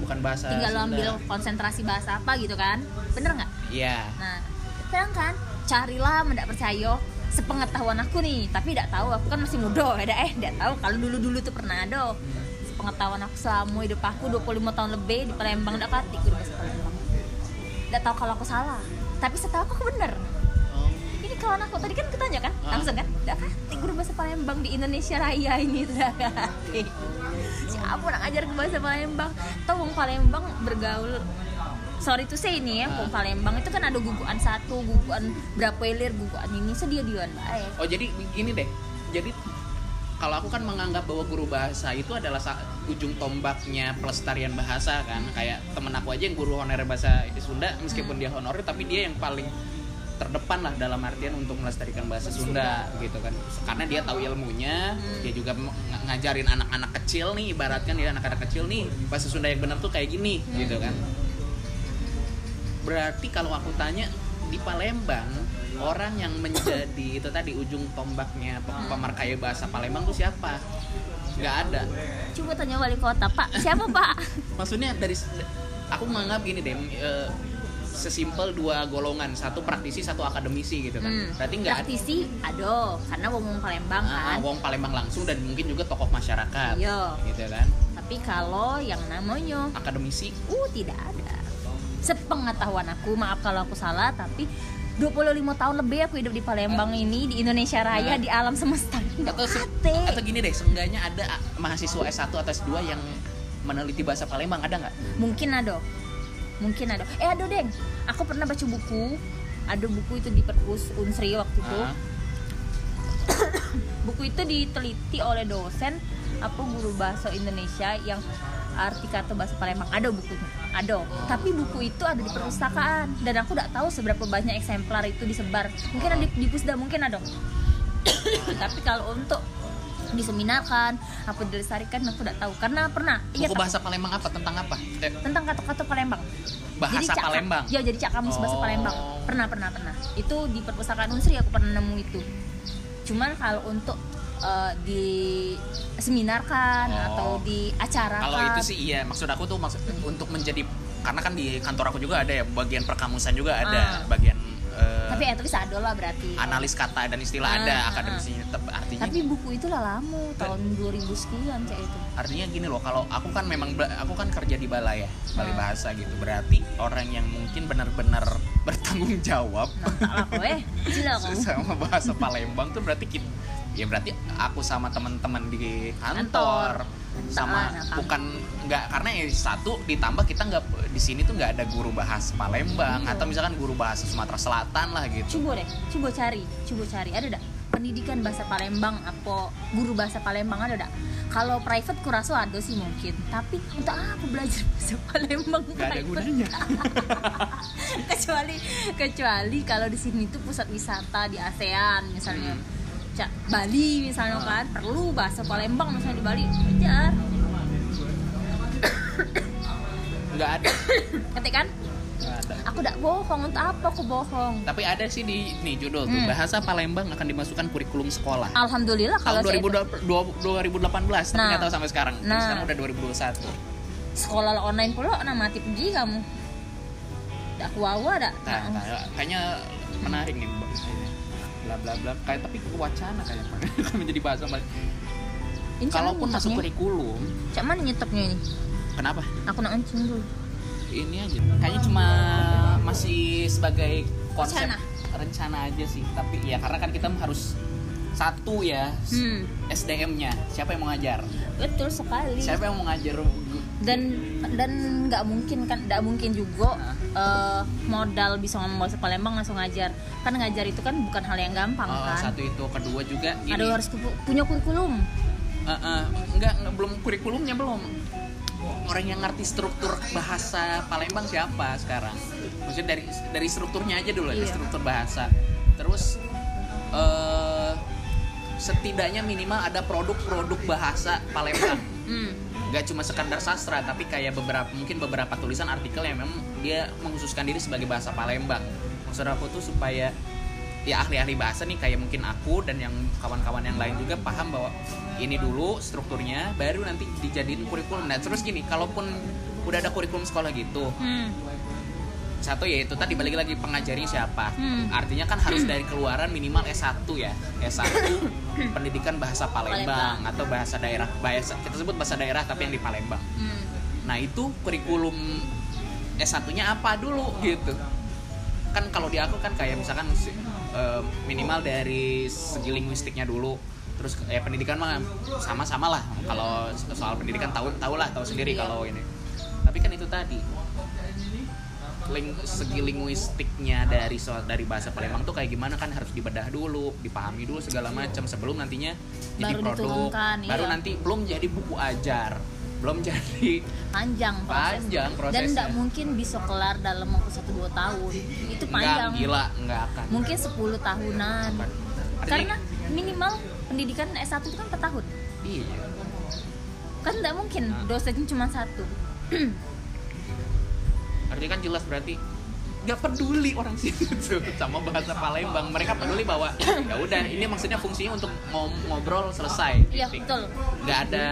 bukan bahasa tinggal Sunda. ambil konsentrasi bahasa apa gitu kan bener nggak Iya. nah sekarang kan carilah mendak percaya sepengetahuan aku nih tapi tidak tahu aku kan masih muda dah, eh tidak tahu kalau dulu dulu tuh pernah ada sepengetahuan aku selama hidup aku 25 tahun lebih di Palembang tidak kati guru bahasa Palembang. Tidak tahu kalau aku salah tapi setahu aku aku bener. Oh. ini kawan aku tadi kan ketanya kan Ah. langsung kan? Tidak kati guru bahasa Palembang di Indonesia Raya ini kati siapa nak ngajar ke bahasa Palembang? Tahu wong Palembang bergaul. Sorry to say ini ya wong Palembang itu kan ada guguan satu guguan berapa ilir guguan ini sedia dian Oh jadi gini deh. Jadi kalau aku kan menganggap bahwa guru bahasa itu adalah ujung tombaknya pelestarian bahasa kan. Kayak temen aku aja yang guru honorer bahasa Sunda meskipun dia honorer tapi dia yang paling terdepan lah dalam artian untuk melestarikan bahasa Sunda gitu kan. Karena dia tahu ilmunya, dia juga ng- ngajarin anak-anak kecil nih ibaratkan dia anak-anak kecil nih bahasa Sunda yang benar tuh kayak gini gitu kan. Berarti kalau aku tanya di Palembang orang yang menjadi itu tadi ujung tombaknya pe- pemarkaya bahasa Palembang tuh siapa? Nggak ada. coba tanya wali kota pak siapa pak Maksudnya dari aku menganggap gini deh, eh, sesimpel dua golongan, satu praktisi, satu akademisi gitu kan. Hmm. Berarti nggak ada. praktisi ada karena wong Palembang Ah, kan wong Palembang langsung dan mungkin juga tokoh masyarakat. Iya. Gitu kan. tapi kalau yang namanya Akademisi Uh, tidak ada. Sepengetahuan aku, maaf kalau aku salah, tapi 25 tahun lebih aku hidup di Palembang ini, di Indonesia Raya, di alam semesta. Atau se- atau gini deh, seenggaknya ada ah, mahasiswa S1 atau S2 yang meneliti bahasa Palembang ada nggak? Mungkin ada. Mungkin ada. Eh, ada, Deng. Aku pernah baca buku. Ada buku itu di perpus Unsri waktu itu. Ah, Buku itu diteliti oleh dosen apa guru bahasa Indonesia yang arti kata bahasa Palembang ada bukunya ada. Tapi buku itu ada di perpustakaan. Dan aku tidak tahu seberapa banyak eksemplar itu disebar. Mungkin ada di, pusda mungkin ada. Tapi kalau untuk diseminarkan apa dilestarikan aku tidak tahu. Karena pernah Buku aku, bahasa Palembang apa? Tentang apa? Tentang kata-kata Palembang. Bahasa Cak- Palembang. ya jadi cak kamus bahasa Oh. Palembang. Pernah pernah pernah. Itu di perpustakaan Unsri aku pernah nemu itu. Cuman kalau untuk eh, diseminarkan Oh. atau diacarakan Kalau itu sih iya, maksud aku tuh maksud untuk menjadi karena kan di kantor aku juga ada ya bagian perkamusan juga ada, Ah. bagian eh, tapi at least ada lah berarti analis kata dan istilah Ah, ada, ah, akademisi tetap artinya tapi buku itu lah lama tahun 2000 sekian cek itu artinya gini loh kalau aku kan memang aku kan kerja di balai ya balai Hmm. bahasa gitu berarti orang yang mungkin benar-benar bertanggung jawab nah sama bahasa Palembang tuh berarti kita ya berarti aku sama teman-teman di kantor, Kantor. sama Nah, nah, bukan nggak karena ya satu ditambah kita nggak di sini tuh nggak ada guru bahasa Palembang Iya. atau misalkan guru bahasa Sumatera Selatan lah gitu coba deh coba cari coba cari ada dak pendidikan bahasa Palembang apa guru bahasa Palembang ada dak kalau private kurasa ada sih mungkin tapi untuk apa belajar bahasa Palembang ada private? gunanya kecuali kecuali kalau di sini tuh pusat wisata di ASEAN misalnya Hmm. Bali misalnya Ah. kan perlu bahasa Palembang misalnya di Bali belajar nggak ada. Ketik kan? Ada. Aku tidak bohong untuk apa aku bohong? Tapi ada sih di nih judul tuh Hmm. bahasa Palembang akan dimasukkan kurikulum sekolah. Alhamdulillah kalau tahun saya 2018 tapi Nah. nggak tahu sampai sekarang. Terus Nah. sekarang udah 2021 sekolah online pula nah mati pergi kamu. Dak wawa dak. Nah, nah, kayaknya menarik nih. Bla bla bla. Kayak tapi wacana kayak menjadi bahasa Mbak. Ini kalaupun masuk kurikulum. Cak mana nyetopnya ini? Kenapa? Aku nak kencing dulu. Ini aja. Kayaknya cuma masih sebagai konsep Rencana. rencana, aja sih. Tapi ya karena kan kita harus satu ya hmm. SDM-nya siapa yang mau ngajar? Betul sekali. Siapa yang mau ngajar dan dan nggak mungkin kan nggak mungkin juga eh, modal bisa ngomong bahasa Palembang langsung ngajar. Kan ngajar itu kan bukan hal yang gampang Oh, kan. satu itu. Kedua juga gini. Ada harus pu- punya kurikulum. Eh, enggak, enggak belum kurikulumnya belum. Orang yang ngerti struktur bahasa Palembang siapa sekarang? Maksudnya dari dari strukturnya aja dulu dari Iya. struktur bahasa. Terus eh setidaknya minimal ada produk-produk bahasa Palembang. Hmm. Nggak cuma sekadar sastra tapi kayak beberapa mungkin beberapa tulisan artikel yang memang dia mengkhususkan diri sebagai bahasa Palembang maksud aku tuh supaya ya ahli-ahli bahasa nih kayak mungkin aku dan yang kawan-kawan yang lain juga paham bahwa ini dulu strukturnya baru nanti dijadiin kurikulum nah terus gini kalaupun udah ada kurikulum sekolah gitu Hmm. Satu ya itu tadi balik lagi pengajarnya siapa Hmm. artinya kan harus dari keluaran minimal S1 ya S1 pendidikan bahasa Palembang, Palembang. atau bahasa daerah bahasa kita sebut bahasa daerah tapi yang di Palembang Hmm. nah itu kurikulum S1 nya apa dulu gitu kan kalau di aku kan kayak misalkan eh, minimal dari segi linguistiknya dulu terus ya pendidikan mah sama-sama lah kalau soal pendidikan tahu tahu lah tahu sendiri Iya. kalau ini tapi kan itu tadi ling, segi linguistiknya dari soal dari bahasa Palembang tuh kayak gimana kan harus dibedah dulu, dipahami dulu segala macam sebelum nantinya jadi Baru produk, diturunkan, baru iya. nanti belum jadi buku ajar, belum jadi panjang proses Panjang dan prosesnya. nggak mungkin bisa kelar dalam waktu satu dua tahun itu panjang Enggak, gila, enggak akan. mungkin 10 tahunan Artinya- karena minimal pendidikan S1 itu kan 4 tahun iya. kan nggak mungkin Nah. dosennya cuma satu Artinya kan jelas berarti nggak peduli orang situ tuh sama bahasa Palembang. Mereka peduli bahwa ya udah ini maksudnya fungsinya untuk ngom- ngobrol selesai. iya Titik. betul Nggak ada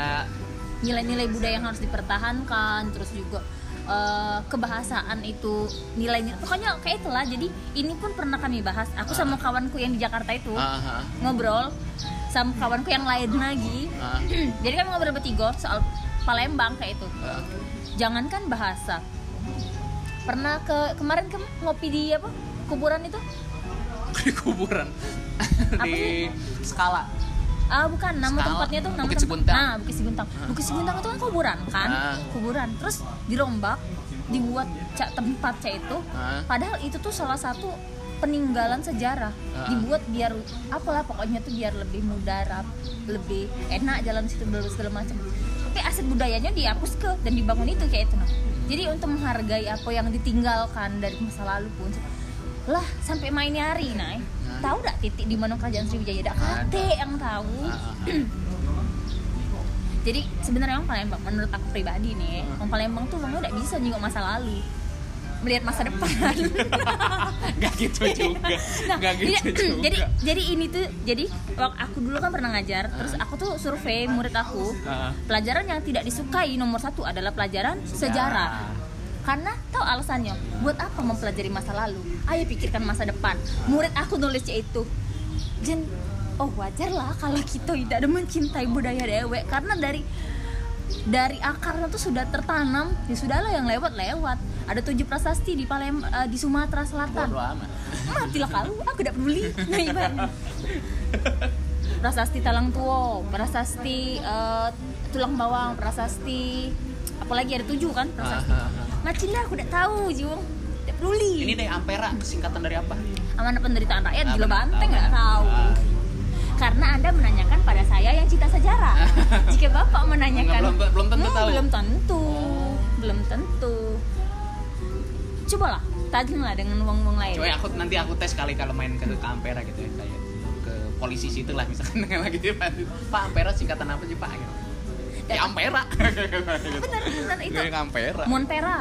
nilai-nilai budaya yang harus dipertahankan terus juga eh, kebahasaan itu nilai-nilai pokoknya kayak itulah jadi ini pun pernah kami bahas aku sama kawanku yang di Jakarta itu ah, ah, ngobrol sama kawanku yang lain lagi ah, jadi kan ngobrol bertiga soal Palembang kayak itu ah. jangankan bahasa pernah ke kemarin ke ngopi di apa kuburan itu? Di kuburan? Apa di skala. ah bukan nama Skala. tempatnya tuh nama Bukit tempat- nah Bukit Seguntang Bukit Seguntang itu kan kuburan kan? Ah. kuburan. Terus dirombak dibuat cak tempat cak itu. Ah. padahal itu tuh salah satu peninggalan sejarah. Ah. dibuat biar apalah pokoknya tuh biar lebih mudah lebih enak jalan situ dulu segala macam. Tapi aset budayanya dihapus ke dan dibangun itu kayak itu nah jadi untuk menghargai apa yang ditinggalkan dari masa lalu pun lah sampai main hari nah Nah. tahu gak titik di mana kerajaan Sriwijaya dak Ada. kate yang tahu Ah, ah, ah. jadi sebenarnya orang Palembang menurut aku pribadi nih orang Palembang tuh orangnya tidak bisa nyinggung masa lalu melihat masa depan. Nggak gitu juga. nah Nggak gitu jadi, juga. jadi jadi ini tuh jadi waktu aku dulu kan pernah ngajar terus aku tuh survei murid aku. Ah. pelajaran yang tidak disukai nomor satu adalah pelajaran sejarah. karena tahu alasannya? Buat apa mempelajari masa lalu? Ayo pikirkan masa depan. Murid aku nulisnya itu Jen oh wajar lah kalau kita tidak ada mencintai budaya dewek. Karena dari dari akarnya tuh sudah tertanam. Ya sudahlah yang lewat lewat ada tujuh prasasti di Palem eh, di Sumatera Selatan. Matilah kalau aku tidak peduli. Nah ibaratnya prasasti talang tuo prasasti eh, tulang bawang prasasti apalagi ada tujuh kan prasasti. Ah, ah, ah. matilah aku tidak tahu Jung tidak peduli. Ini deh Ampera singkatan dari apa? amanah penderitaan rakyat gila benar. banteng nggak tahu. Ah. Karena anda menanyakan pada saya yang cinta sejarah jika bapak menanyakan Belum- belum tentu Hmm, tahu. belum tentu belum tentu cobalah tanya lah dengan uang-uang lain Coba aku nanti aku tes kali kalau main ke, Ampera gitu ya kayak ke polisi situ lah misalkan dengan lagi dia Pak Ampera singkatan apa sih Pak? Gitu. Ya Ampera. benar itu Ampera. Monpera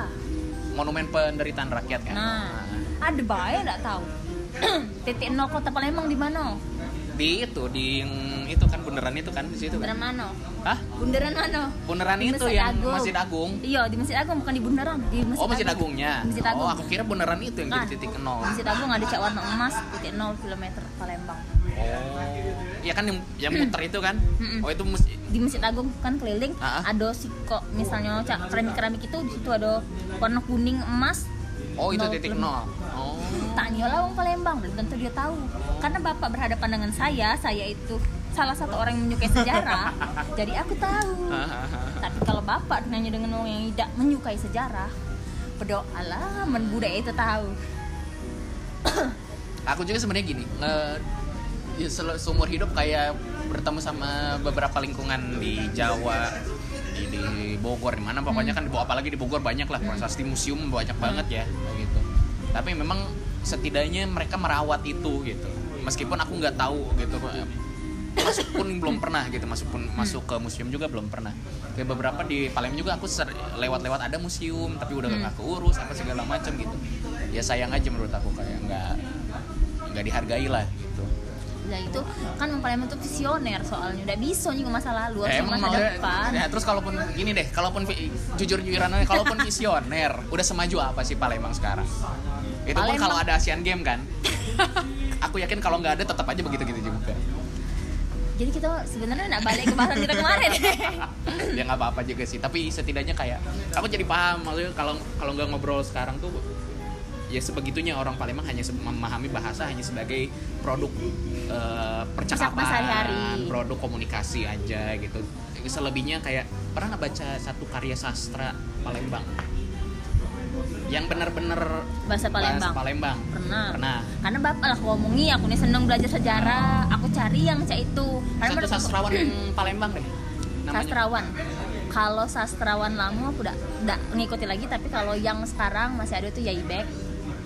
Monumen penderitaan rakyat kan. nah ada bahaya nggak tahu titik nol kota Palembang di mana di itu di yang itu kan bundaran itu kan di situ bundaran kan mana Hah? bundaran mana bundaran Di itu Masjid yang Agung. Masjid Agung. Iya di masjid agung bukan di bundaran di masjid oh Masjid agung. Agungnya. Masjid Agung. oh aku kira bundaran itu yang Kan. jadi titik nol. Masjid agung ada cak warna emas titik 0 km Palembang. Oh. Ya kan yang, yang muter itu kan? Oh itu mus- di masjid agung kan keliling Ah, ah. ada siko misalnya cak keramik keramik itu di situ ada warna kuning emas. Oh itu Nol titik nol oh. Tanya lah orang Palembang belum tentu dia tahu. Karena bapak berhadapan dengan saya saya itu salah satu orang yang menyukai sejarah. Jadi aku tahu. Tapi kalau bapak nanya dengan orang yang tidak menyukai sejarah berdoalah men budaya itu tahu. Aku juga sebenarnya gini nge- ya sel- seumur hidup kayak bertemu sama beberapa lingkungan di Jawa di, di Bogor di mana pokoknya kan di apalagi di Bogor banyak lah prasasti museum banyak banget ya gitu tapi memang setidaknya mereka merawat itu gitu. Meskipun aku nggak tahu gitu. Masuk pun belum pernah gitu. Masuk pun masuk ke museum juga belum pernah. Kayak beberapa di Palembang juga aku lewat-lewat ada museum tapi udah nggak keurus apa segala macam gitu. Ya sayang aja menurut aku kayak nggak nggak dihargai lah gitu. Nah itu kan Palembang itu visioner soalnya udah bisa juga masa lalu Eh, harus emang masa depan. ya, terus kalaupun gini deh kalaupun jujur jujuran kalaupun visioner udah semaju apa sih Palembang sekarang itu pun kalau ada Asian Game kan aku yakin kalau nggak ada tetap aja begitu gitu juga. Jadi kita sebenarnya nggak balik ke bahasan kita kemarin. Ya nggak apa-apa juga sih tapi setidaknya kayak aku jadi paham. Maksudnya kalau kalau nggak ngobrol sekarang tuh ya sebegitunya orang Palembang hanya memahami bahasa hanya sebagai produk eh, Percakapan sehari-hari. produk komunikasi aja gitu. Selebihnya kayak pernah nggak baca satu karya sastra Palembang yang benar-benar bahasa Palembang bahasa Palembang. Pernah. Pernah. Karena bapak lah ngomongi aku nih seneng belajar sejarah. Aku cari yang cak itu. Karena satu sastrawan Palembang deh namanya. Sastrawan. Kalau sastrawan lama aku udah udah ngikuti lagi tapi kalau yang sekarang masih ada tuh Yaibek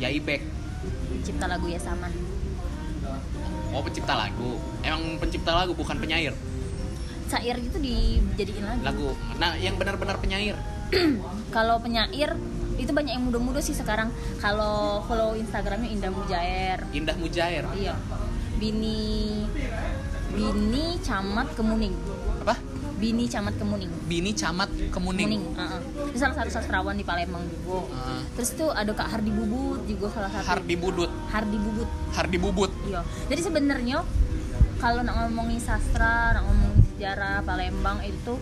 Yaibek cipta lagu Yasaman. Oh pencipta lagu. Emang pencipta lagu bukan penyair? Cair itu dijadiin lagi lagu. Nah yang benar-benar penyair? Kalau penyair itu banyak yang muda-muda sih sekarang. Kalau follow Instagramnya Indah Mujair. Indah Mujair? Iya. Bini Bini Camat Kemuning. Apa? Bini Camat Kemuning. Bini Camat Kemuning, Kemuning uh-uh. itu salah satu sastrawan di Palembang juga. Ah. terus itu ada Kak Hardi Bubut juga salah satu. Hardi Budut. Hardi Bubut. Hardi Bubut. Iya. Jadi sebenarnya kalau nak ngomongin sastra, nak ngomongin sejarah Palembang itu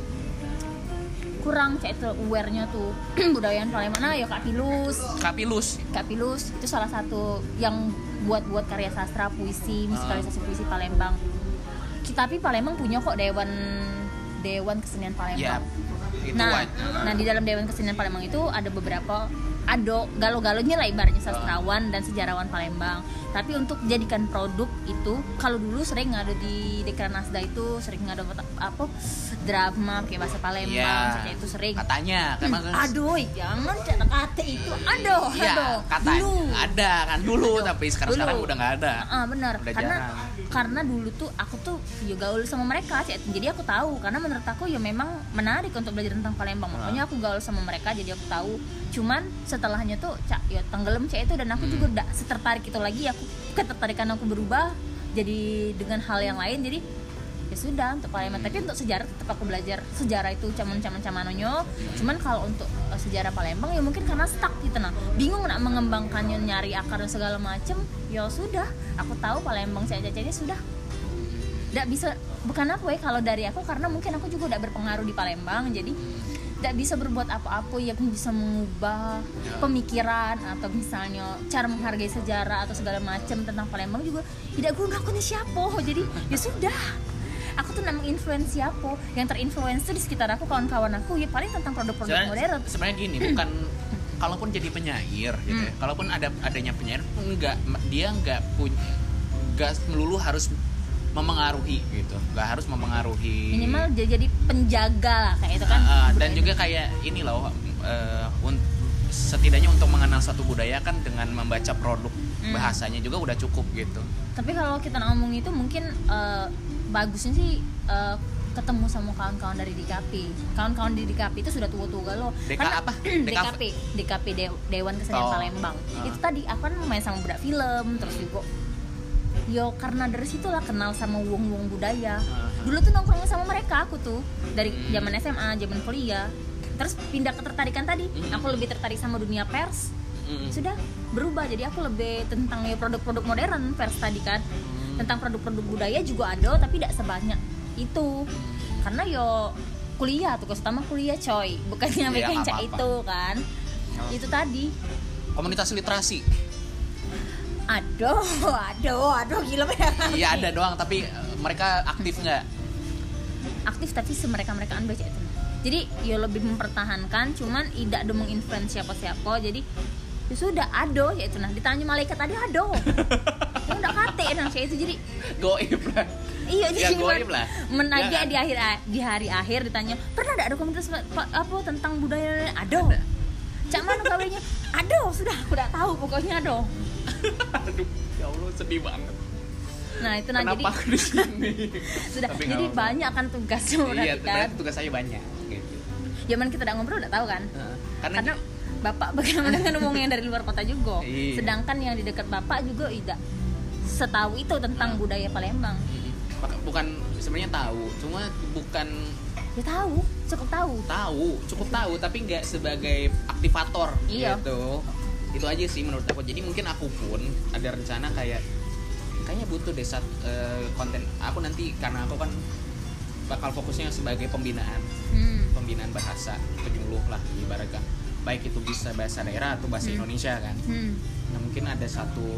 kurang cek itu aware-nya tuh budayaan Palembang. Nah, ya Kak Pilus. Kapilus Kak Pilus itu salah satu yang buat-buat karya sastra, puisi, musikalisasi puisi Palembang. Tapi Palembang punya kok dewan dewan kesenian Palembang. Itu Nah, wa- nah di dalam Dewan Kesenian Palembang itu ada beberapa ado galo-galonya lah ibaratnya sastrawan dan sejarawan Palembang. Tapi untuk jadikan produk itu kalau dulu sering ada di Dekran Nasda itu sering ada apa, drama pakai bahasa Palembang ya kayak itu sering. katanya Hmm, emang aduh, jangan kata kata itu. Aduh, Iya, aduh. Dulu. ada kan dulu tapi sekarang sekarang udah nggak ada. Ah benar Udah karena jarang. Karena dulu tuh aku tuh ya gaul sama mereka Cek. jadi aku tahu karena menurut aku ya memang menarik untuk belajar tentang Palembang Ah. makanya aku gaul sama mereka jadi aku tahu cuman setelahnya tuh cak ya tenggelam cek itu dan aku Hmm. juga tidak setertarik itu lagi aku ketertarikan aku berubah jadi dengan hal yang lain jadi ya sudah untuk Palembang tapi untuk sejarah tetap aku belajar sejarah itu caman caman camanonyo cuman kalau untuk eh, sejarah Palembang ya mungkin karena stuck gitu nah bingung nak mengembangkannya nyari akar dan segala macem. Ya sudah aku tahu Palembang saya ini sudah. Tidak bisa bukan aku ya kalau dari aku karena mungkin aku juga udah berpengaruh di Palembang. Jadi tidak bisa berbuat apa-apa yang bisa mengubah pemikiran atau misalnya cara menghargai sejarah atau segala macam tentang Palembang juga. Tidak guna aku nih siapa? Jadi ya sudah aku tuh namang influence siapa yang terinfluence tuh di sekitar aku kawan-kawan aku ya paling tentang produk-produk modern sebenarnya gini, bukan kalaupun jadi penyair gitu ya. Hmm. Kalaupun ada adanya penyair enggak dia enggak punya enggak melulu harus memengaruhi gitu. Enggak harus memengaruhi minimal jadi, penjaga lah kayak itu kan ah, dan juga kayak ini loh eh, un- setidaknya untuk mengenal satu budaya kan dengan membaca produk Hmm. bahasanya juga udah cukup gitu. tapi kalau kita ngomong itu mungkin eh, bagusnya sih eh, ketemu sama kawan-kawan dari DKP kawan-kawan di DKP itu sudah tua-tua loh DK apa? DKP DKP De- Dewan Kesenian Oh. Palembang Ah. itu tadi aku kan main sama budak film terus juga yo karena dari situlah kenal sama wong-wong budaya Aha. dulu tuh nongkrong sama mereka aku tuh dari Hmm. zaman SMA zaman kuliah terus pindah ketertarikan tadi Hmm. aku lebih tertarik sama dunia pers Mm-mm. sudah berubah jadi aku lebih tentang ya produk-produk modern pers tadi kan Hmm. Tentang produk-produk budaya juga ada tapi tidak sebanyak itu. Karena yo kuliah tuh utama kuliah coy. Bukannya Iya, bikin nggak cak apa-apa. itu kan? Oh. itu tadi. Komunitas literasi. Aduh aduh aduh gila banget. Iya ada doang tapi eh, mereka aktif nggak? Aktif tapi semereka merekaan baca itu. Jadi ya lebih mempertahankan cuman tidak ada menginfluence siapa siapa jadi ya sudah ado ya itu. Nah ditanya malaikat tadi ado ya udah kate. Nah kayak itu jadi goib lah. Iya Ya, jadi goib lah. menagih Ya, di akhir di hari akhir ditanya pernah ada ada komunitas pa- apa tentang budaya ado Ada. cak mana kawinnya ado sudah aku udah tahu pokoknya ado aduh ya allah sedih banget. Nah itu nah jadi kenapa aku di sini? Sudah Tapi jadi banyak kan tugasnya iya kan? tugas saya banyak gitu. Zaman kita udah ngobrol udah tahu kan? Heeh. karena, karena bapak. Bagaimana kan ngomong yang dari luar kota juga. Iya. sedangkan yang di dekat bapak juga tidak. Setahu itu tentang budaya Palembang. Maka- bukan sebenarnya tahu cuma bukan ya tahu cukup tahu. Tahu cukup tahu tapi nggak sebagai aktivator Iya. gitu. Itu aja sih menurut aku. Jadi mungkin aku pun ada rencana kayak kayaknya butuh deh saat eh, konten. Aku nanti karena aku kan bakal fokusnya sebagai pembinaan. Hmm. pembinaan bahasa penyuluh lah ibaratkan baik itu bisa bahasa daerah atau bahasa Hmm. Indonesia kan Hmm. nah mungkin ada satu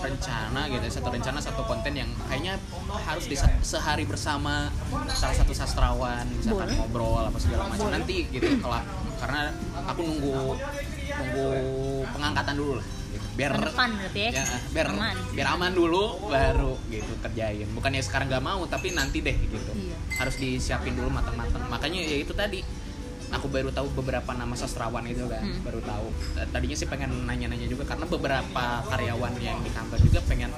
rencana gitu satu rencana satu konten yang kayaknya harus di sehari bersama salah satu sastrawan misalkan Boleh. ngobrol apa segala macam Boleh. nanti gitu kalau karena aku nunggu nunggu pengangkatan dulu lah gitu. biar depan berarti ya, ya, biar aman biar aman dulu baru gitu kerjain bukannya sekarang nggak mau tapi nanti deh gitu Iya. harus disiapin dulu matang-matang makanya ya itu tadi aku baru tahu beberapa nama sastrawan itu kan Hmm. baru tahu. Eh, tadinya sih pengen nanya-nanya juga karena beberapa karyawan yang di kantor juga pengen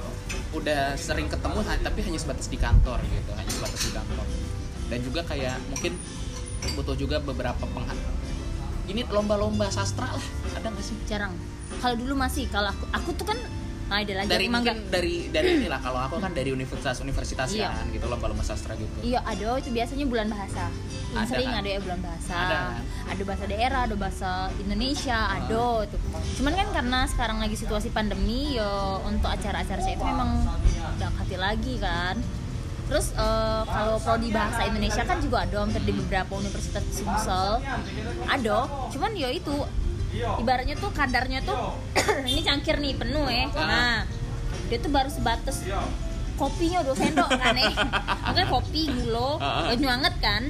udah sering ketemu tapi hanya sebatas di kantor gitu hanya sebatas di kantor. Dan juga kayak mungkin butuh juga beberapa pengha ini lomba-lomba sastra lah ada nggak sih? Jarang. Kalau dulu masih kalau aku aku tuh kan ada lagi dari mungkin nggak- dari dari inilah kalau aku kan dari universitas universitas Iya. kan gitu lomba-lomba sastra gitu Iya ada itu biasanya bulan bahasa. Yang Ada sering kan? ada ya bulan bahasa. Ada kan? Ada bahasa daerah, ada bahasa Indonesia, ada tuh. Cuman kan karena sekarang lagi situasi pandemi, yo untuk acara-acara saya itu memang udah hati lagi kan. Terus eh, kalau prodi bahasa Indonesia kan juga ada hampir di beberapa universitas di Sumsel. Ada, cuman yo itu ibaratnya tuh kadarnya tuh ini cangkir nih penuh ya. Ah. Nah, dia tuh baru sebatas kopinya dua sendok kan eh makanya kopi gula Ah, ah. banyak banget kan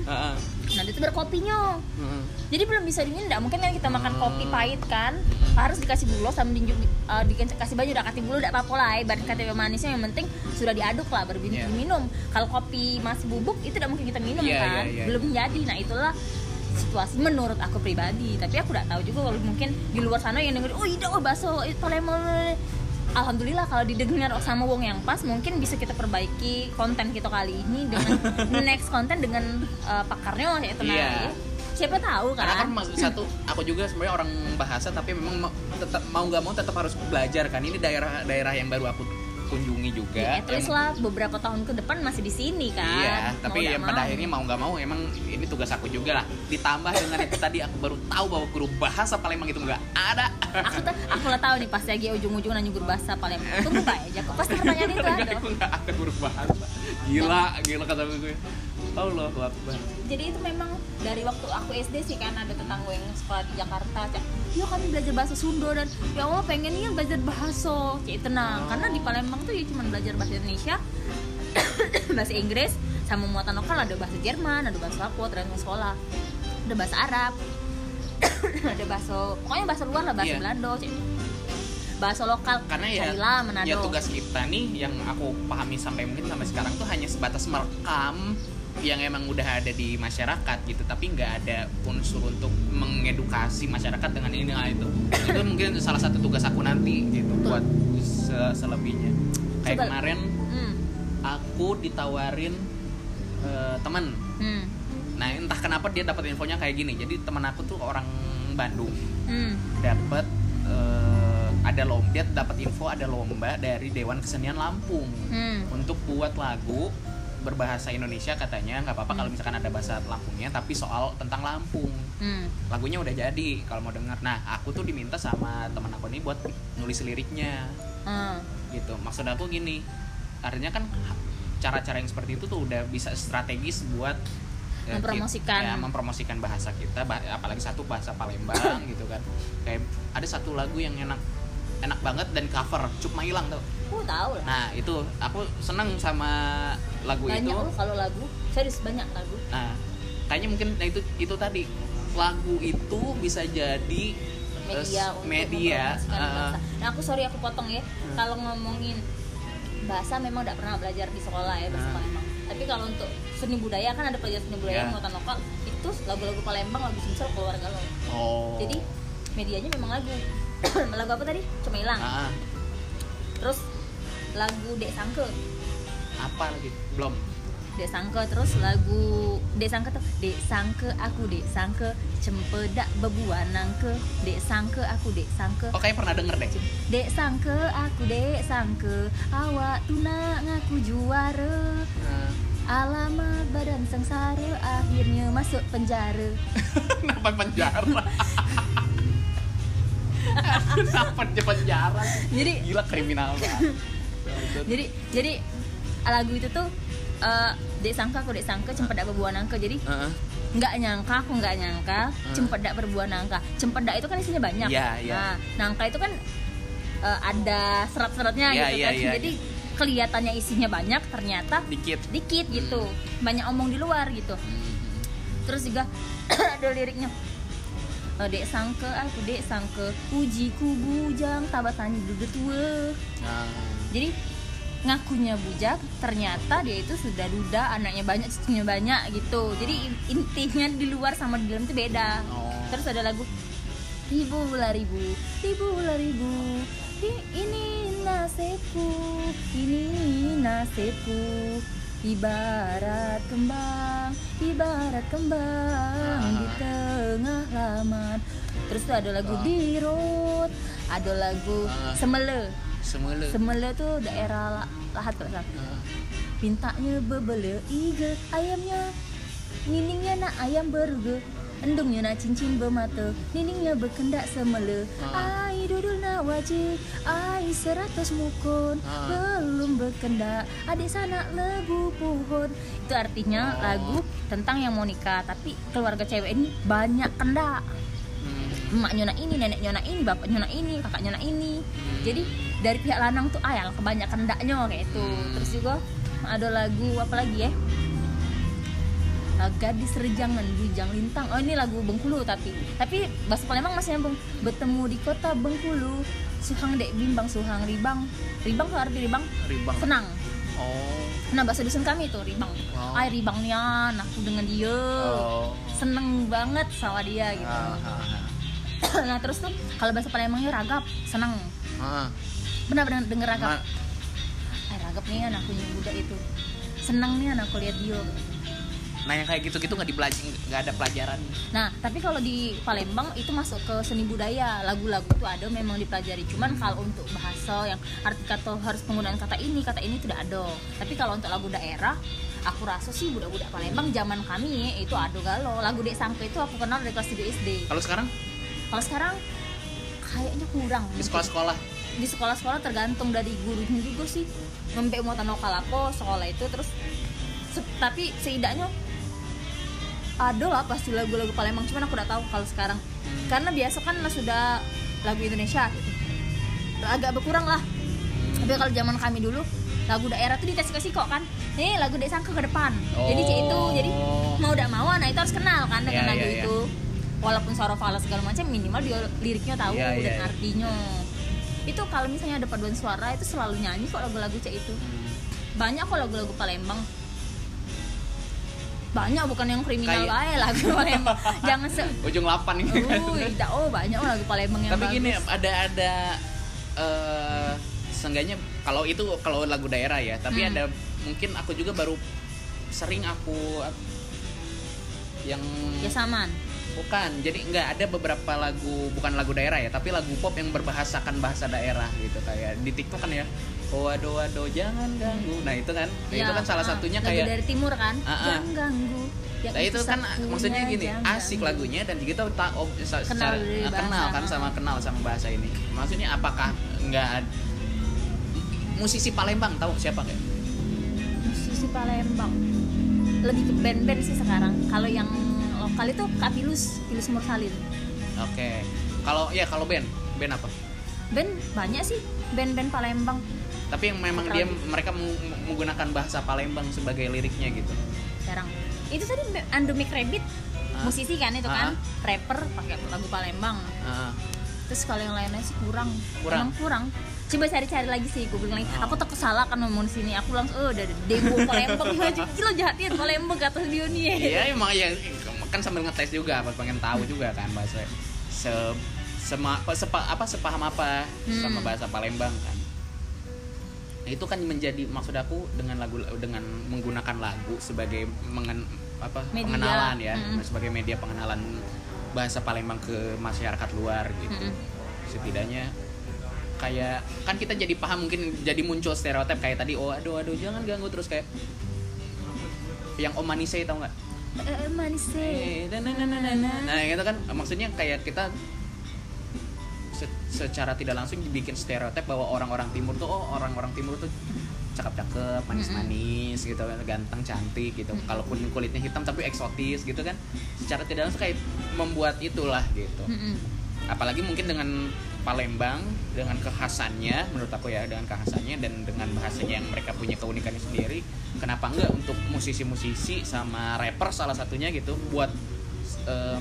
nah itu berkopinya Heeh. jadi belum bisa diminum nggak mungkin kan kita makan Hmm. kopi pahit kan harus dikasih gula sama dinjuk uh, dikasih baju udah kasih gula udah apa-apa lah ibarat manisnya yang penting sudah diaduk lah baru Iya. diminum kalau kopi masih bubuk itu tidak mungkin kita minum Iya, kan iya, iya. belum jadi nah itulah situasi menurut aku pribadi tapi aku tidak tahu juga kalau mungkin di luar sana yang denger oh iya oh bakso itu Palembang Alhamdulillah kalau didengar sama wong yang pas mungkin bisa kita perbaiki konten kita kali ini dengan next konten dengan uh, pakarnya yaitu Iya. Naya. siapa tahu karena kan kan maksud satu aku juga sebenarnya orang bahasa tapi memang mau, tetap mau nggak mau tetap harus belajar kan ini daerah-daerah yang baru aku kunjungi juga ya at least Yang- lah beberapa tahun ke depan masih di sini kan Iya, Mau tapi nggak ya pada mau. akhirnya mau nggak mau emang ini tugas aku juga lah. Ditambah dengan itu tadi aku baru tahu bahwa guru bahasa Palembang itu nggak ada. aku tuh aku lah tahu nih pas lagi ujung-ujung nanya guru bahasa Palembang tunggu pak aja kok pasti pertanyaan itu ada nggak ada guru bahasa. Gila, gila kata gue. Allah Akbar. jadi itu memang dari waktu aku SD sih kan ada tetangga yang sekolah di Jakarta cak ya kami belajar bahasa Sunda dan ya Allah pengennya belajar bahasa kayak tenang karena di Palembang tuh ya cuma belajar bahasa Indonesia bahasa Inggris sama muatan lokal ada bahasa Jerman ada bahasa apa tergantung sekolah ada bahasa Arab ada bahasa pokoknya bahasa luar lah bahasa Iya. Belanda bahasa lokal Karena ya, Manado ya tugas kita nih yang aku pahami sampai mungkin sampai sekarang tuh hanya sebatas merekam yang emang udah ada di masyarakat gitu tapi nggak ada unsur untuk mengedukasi masyarakat dengan ini hal itu itu mungkin salah satu tugas aku nanti gitu buat se- selebihnya kayak Coba- kemarin hmm. aku ditawarin eh, teman Hmm. nah entah kenapa dia dapat infonya kayak gini jadi teman aku tuh orang Bandung Hmm. dapat eh, ada lomba dapat info ada lomba dari Dewan Kesenian Lampung Hmm. untuk buat lagu berbahasa Indonesia katanya nggak apa-apa kalau misalkan ada bahasa Lampungnya tapi soal tentang Lampung. Hmm. lagunya udah jadi kalau mau denger. Nah aku tuh diminta sama teman aku ini buat nulis liriknya. Hmm. gitu. Maksud aku gini artinya kan cara-cara yang seperti itu tuh udah bisa strategis buat eh, Mempromosikan. ya, mempromosikan bahasa kita bah- apalagi satu bahasa Palembang gitu kan. Kayak ada satu lagu yang enak enak banget dan cover Cuk Mailang tuh Oh tahu lah. nah itu aku seneng sama lagu banyak itu loh kalau lagu. Serius banyak lagu. nah kayaknya mungkin nah itu itu tadi lagu itu bisa jadi media untuk media bangsa. Nah aku sorry aku potong ya. Kalau ngomongin bahasa memang tidak pernah belajar di sekolah ya bahasa Nah. Palembang. Tapi kalau untuk seni budaya kan ada pelajaran seni budaya Ya. muatan lokal itu lagu-lagu Palembang, lagu Sumsel keluar galau. oh Jadi medianya memang lagu. lagu apa tadi? Cuma hilang. Ah, Terus lagu Dek Sangke. apa lagi? Belum. Dek Sangke terus lagu Dek Sangke tuh Dek Sangke aku Dek Sangke cempedak bebuan nangke Dek Sangke aku Dek Sangke oh kayak pernah denger deh. Dek sangke aku dek sangke awak tuna ngaku juara. Nah, alamat badan sengsara akhirnya masuk penjara. Kenapa penjara? Dia penjara? sih? jadi Gila kriminal banget. jadi jadi lagu itu tuh eh, dek sangka aku dek sangka cempedak berbuah nangka jadi Heeh. nggak nyangka aku nggak nyangka cempedak berbuah nangka cempedak itu kan isinya banyak Iya, iya. nah nangka itu kan eh, ada serat-seratnya Iya, gitu iya, kan iya, jadi kelihatannya isinya banyak ternyata Dikit. dikit gitu banyak omong di luar gitu terus juga ada liriknya Eh, dek sangke aku dek sangke uji ku bujang tabatani dudu tua. Nah, jadi ngakunya bujang ternyata dia itu sudah duda anaknya banyak cucunya banyak gitu. Jadi in- intinya di luar sama di dalam itu beda. Oh. terus ada lagu ribu lah ribu ribu lah ribu ini nasibku ini nasibku ibarat kembang ibarat kembang di tengah laman. Terus tuh ada lagu dirut ada lagu Ah. semele semula. semele tuh daerah La- lahat kalau salah Ah. Pintanya bebele ige ayamnya. Niningnya nak ayam beruge endungnya nak cincin bermata niningnya berkendak semele Ah. ai dudul nak wajib ai seratus mukun Ah. belum berkendak. Adik sanak lebu pohon. Itu artinya Oh. lagu tentang yang mau nikah tapi keluarga cewek ini banyak kendak. Hmm. emaknya nak ini neneknya nak ini bapaknya nak ini kakaknya nak ini. Jadi dari pihak lanang tuh ayal kebanyakan ndaknya kayak itu. Terus juga ada lagu apa lagi ya Ah, gadis rejangan bujang lintang oh ini lagu Bengkulu tapi tapi bahasa Palembang masih nyambung bertemu di kota Bengkulu suhang dek bimbang suhang ribang ribang tuh arti ribang Ribang. senang Oh. nah bahasa dusun kami tuh ribang Oh. ay ribangnya aku dengan dia Oh. seneng banget sama dia gitu Ah, ah, nah terus tuh kalau bahasa Palembangnya ragap seneng ah. Ah. benar benar denger ragap Ma- eh ragap nih anakku yang muda itu seneng nih anakku lihat dia Nah yang kayak gitu-gitu nggak dipelajari, nggak ada pelajaran. nah tapi kalau di Palembang itu masuk ke seni budaya. Lagu-lagu tuh ada memang dipelajari. Cuman kalau untuk bahasa yang arti kata harus penggunaan kata ini kata ini tidak ada. Tapi kalau untuk lagu daerah aku rasa sih budak-budak Palembang zaman kami itu ada galau. Lagu Dek Sangke itu aku kenal dari kelas 3 SD Kalau sekarang? Kalau sekarang kayaknya kurang. Di sekolah-sekolah? Di sekolah-sekolah tergantung dari gurunya juga sih. Ngembek mau tanah apa sekolah itu terus. Se- tapi setidaknya ada lah pasti lagu-lagu Palembang. Cuman aku udah tahu kalau sekarang. Karena biasa kan sudah lagu Indonesia. Gitu agak berkurang lah. Tapi kalau zaman kami dulu lagu daerah tuh dikasih-kasih kok kan. Nih lagu sangka ke depan. Jadi cik itu jadi Oh. mau udah mau nah itu harus kenal kan dengan Iya, lagu iya, iya. itu. Walaupun soro fala segala macam minimal dia liriknya tahu Iya, iya, dan iya. artinya itu kalau misalnya ada paduan suara itu selalu nyanyi kok lagu-lagu cek itu. Banyak kok lagu-lagu Palembang banyak bukan yang kriminal Kayak- bae lagu Palembang jangan se ujung 8 ini. Uh, tidak oh banyak oh lagu Palembang yang Tapi gini bagus. ada ada eh seenggaknya kalau itu kalau lagu daerah ya, tapi Hmm. ada mungkin aku juga baru sering aku yang ya saman Bukan, jadi nggak ada beberapa lagu bukan lagu daerah ya, tapi lagu pop yang berbahasakan bahasa daerah gitu kayak di TikTok kan ya. Oh waduh waduh jangan ganggu. Nah itu kan, nah, itu Ya, kan salah ah, satunya lagu kayak dari timur kan Ah, ah. jangan ganggu yang Nah itu kan satunya maksudnya gini, asik ganggu. lagunya dan kita tak oh, Kenal secara dari bahasa, kenal kan sama kenal sama bahasa ini. Maksudnya apakah nggak musisi Palembang tahu siapa nggak? musisi Palembang lebih ke band-band sih sekarang kalau yang lokal itu Kak Pilus Mursalin Oke, kalau ya kalau band, band apa? band banyak sih band-band Palembang Tapi yang memang dia mereka meng- menggunakan bahasa Palembang sebagai liriknya gitu. sekarang itu tadi Andomik Rabbit Ah. musisi kan itu kan rapper pakai lagu Palembang Ah, terus kalau yang lainnya sih kurang Kurang. Emang kurang coba cari-cari lagi sih gue bilang lagi Oh. aku tak salah kan ngomong sini aku langsung oh udah ada demo Palembang gila jahatin Palembang kata dia nih Iya emang ya kan sambil ngetes juga pas pengen tahu juga kan bahasa se sema, apa, sepa- apa sepaham apa sama Hmm. bahasa Palembang kan. Nah, itu kan menjadi maksud aku dengan lagu dengan menggunakan lagu sebagai mengen, apa Media. pengenalan ya Mm. sebagai media pengenalan bahasa Palembang ke masyarakat luar gitu. Mm-mm. Setidaknya kayak kan kita jadi paham mungkin jadi muncul stereotip kayak tadi oh aduh aduh jangan ganggu terus kayak yang Om Manise tau nggak? Eh, Eh. Nah, itu kan maksudnya kayak kita se- secara tidak langsung dibikin stereotip bahwa orang-orang timur tuh oh orang-orang timur tuh cakep-cakep, manis-manis gitu kan, ganteng, cantik gitu. Kalaupun kulitnya hitam tapi eksotis gitu kan. Secara tidak langsung kayak membuat itulah gitu. Apalagi mungkin dengan Palembang dengan kekhasannya menurut aku ya dengan kekhasannya dan dengan bahasanya yang mereka punya keunikannya sendiri kenapa enggak untuk musisi-musisi sama rapper salah satunya gitu buat eh,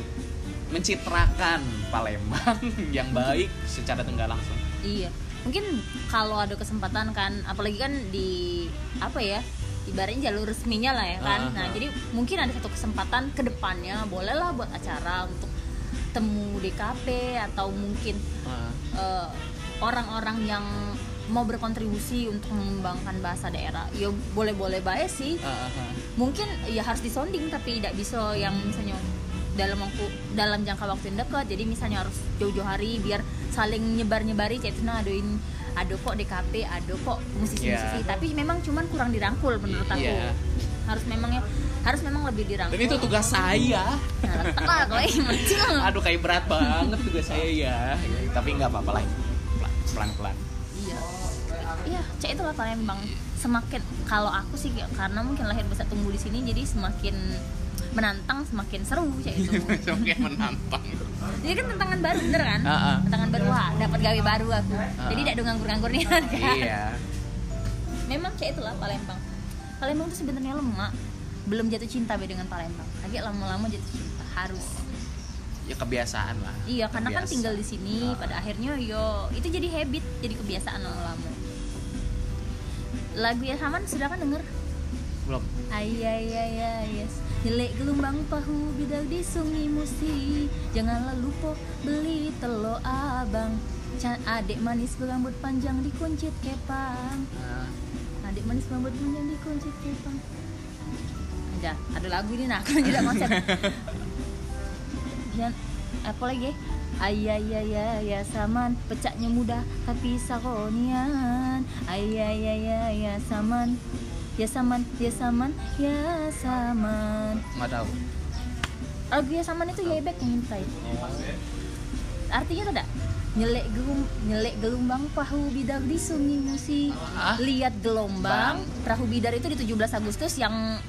mencitrakan Palembang yang baik secara tengah langsung Iya, mungkin kalau ada kesempatan kan, apalagi kan di apa ya, ibaratnya jalur resminya lah ya kan. Ah, Nah, ah. jadi mungkin ada satu kesempatan ke depannya, bolehlah buat acara untuk temu DKP atau mungkin Ah, eh, orang-orang yang mau berkontribusi untuk mengembangkan bahasa daerah. Ya boleh-boleh baik sih. ah. Mungkin ya harus disonding tapi tidak bisa yang misalnya dalam waktu dalam jangka waktu yang dekat. Jadi misalnya harus jauh-jauh hari biar saling nyebar-nyebari cek itu nah aduin ada kok DKP ada kok musisi-musisi? Iya. tapi memang cuman kurang dirangkul menurut aku. Iya. harus memang ya harus memang lebih dirangkul. Dan itu tugas saya. Nah, kecil aduh kayak berat banget tugas saya ya tapi nggak apa-apa lah pelan-pelan. Iya. Iya cek itu lah Palembang semakin kalau aku sih karena mungkin lahir besar tumbuh di sini jadi semakin menantang semakin seru cek itu semakin menantang Jadi kan tantangan baru bener kan? Ah, ah. Tantangan baru wah, dapat gawe baru aku. Jadi tidak ada nganggur-nganggur nih kan. iya Memang kayak itulah Palembang. Palembang tuh sebenarnya lemak. Belum jatuh cinta be dengan Palembang. Lagi lama-lama jatuh cinta harus. ya kebiasaan lah Iya, karena kan tinggal di sini Ah. pada akhirnya yo itu jadi habit, jadi kebiasaan lama-lama. Lagu ya Saman sudah kan denger? belum Ayah yes Jelek gelombang pahu bidak di sungai musi. Janganlah lupa beli telo abang. Can adik manis berambut panjang dikuncit kepang. Ah, Adik manis berambut panjang dikuncit kepang. Ada, ada lagu ini nah aku tidak konsep Dan apa lagi? Ayah ya ya ya saman pecahnya mudah tapi sakonian Ayah ya ya ya saman ya saman ya saman ya saman nggak tahu. Lagu ya saman itu ya yang minta artinya tuh dak nyelek gelum nyelek gelombang perahu bidar di sungai musi. Ah? lihat gelombang perahu bidar itu di 17 Agustus yang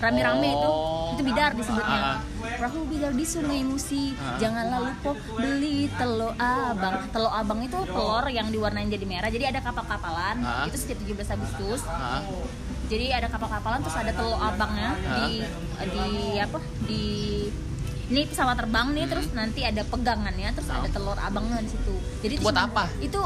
rame-rame itu. Oh. itu bidar disebutnya. Ah. perahu bidar di sungai musi. Ah. janganlah lupa beli telur abang. Telur abang itu telur yang diwarnain jadi merah. Jadi ada kapal-kapalan. Ah. itu setiap 17 Agustus. Ah, jadi ada kapal-kapalan terus ada telur abangnya di di apa? Di ini pesawat terbang nih terus nanti ada pegangannya terus ada telur abangnya di situ. Jadi Itu buat cuma- apa? itu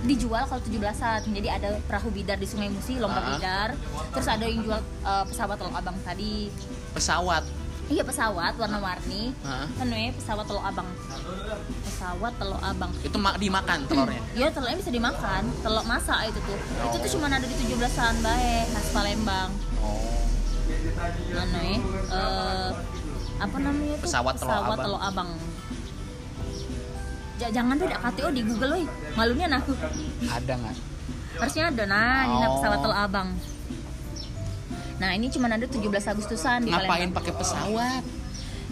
dijual kalau 17-an jadi ada perahu bidar di Sungai Musi lomba Ah. bidar. Terus ada yang jual eh, pesawat telur abang tadi. Pesawat iya pesawat warna-warni. Kan pesawat telur abang. Pesawat telur abang. Itu ma- dimakan telurnya? Iya telurnya bisa dimakan. Telur masak itu tuh. Itu tuh cuma ada di 17-an bae khas Palembang. Oh. Anu ya? Eh, apa namanya itu Pesawat Teluk Abang. Teluk Abang. Ja- jangan tuh ada KTO di Google loh malunya aku ada nggak? Harusnya ada nah ini nah, Oh. pesawat Teluk Abang nah ini cuma ada 17 Agustusan di ngapain pakai pesawat?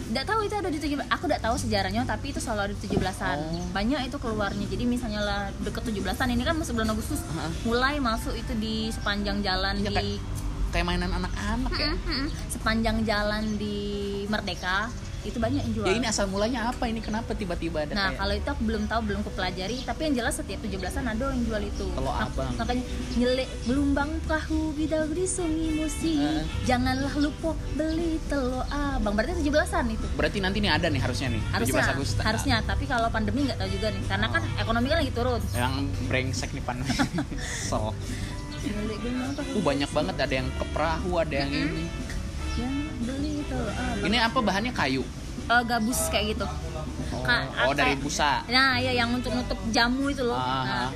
Nggak tahu itu ada di 17 aku nggak tahu sejarahnya tapi itu selalu ada di 17-an Oh. banyak itu keluarnya. Jadi misalnya lah deket 17-an ini kan masuk bulan Agustus. Heeh. mulai masuk itu di sepanjang jalan Iya, di kayak mainan anak-anak ya? Sepanjang jalan di Merdeka itu banyak yang jual. ya ini asal mulanya apa ini kenapa tiba-tiba ada Nah kayak kalau itu aku belum tahu belum kupelajari tapi yang jelas setiap 17-an ada yang jual itu. Telur Mak- abang. Makanya nyelek gelombang perahu bidal di sungai musi. Heeh. Janganlah lupa beli telur abang. Berarti 17-an itu. berarti nanti nih ada nih harusnya nih Harusnya, 17 Agustus harusnya. Tapi kalau pandemi nggak tahu juga nih, karena kan ekonomi kan lagi turun. yang brengsek nih pan so uh, banyak banget ada yang ke perahu ada yang ini ini apa bahannya kayu Eh, gabus kayak gitu. oh, Ka- oh dari busa Nah, ya yang untuk nutup jamu itu loh. Ah, Nah,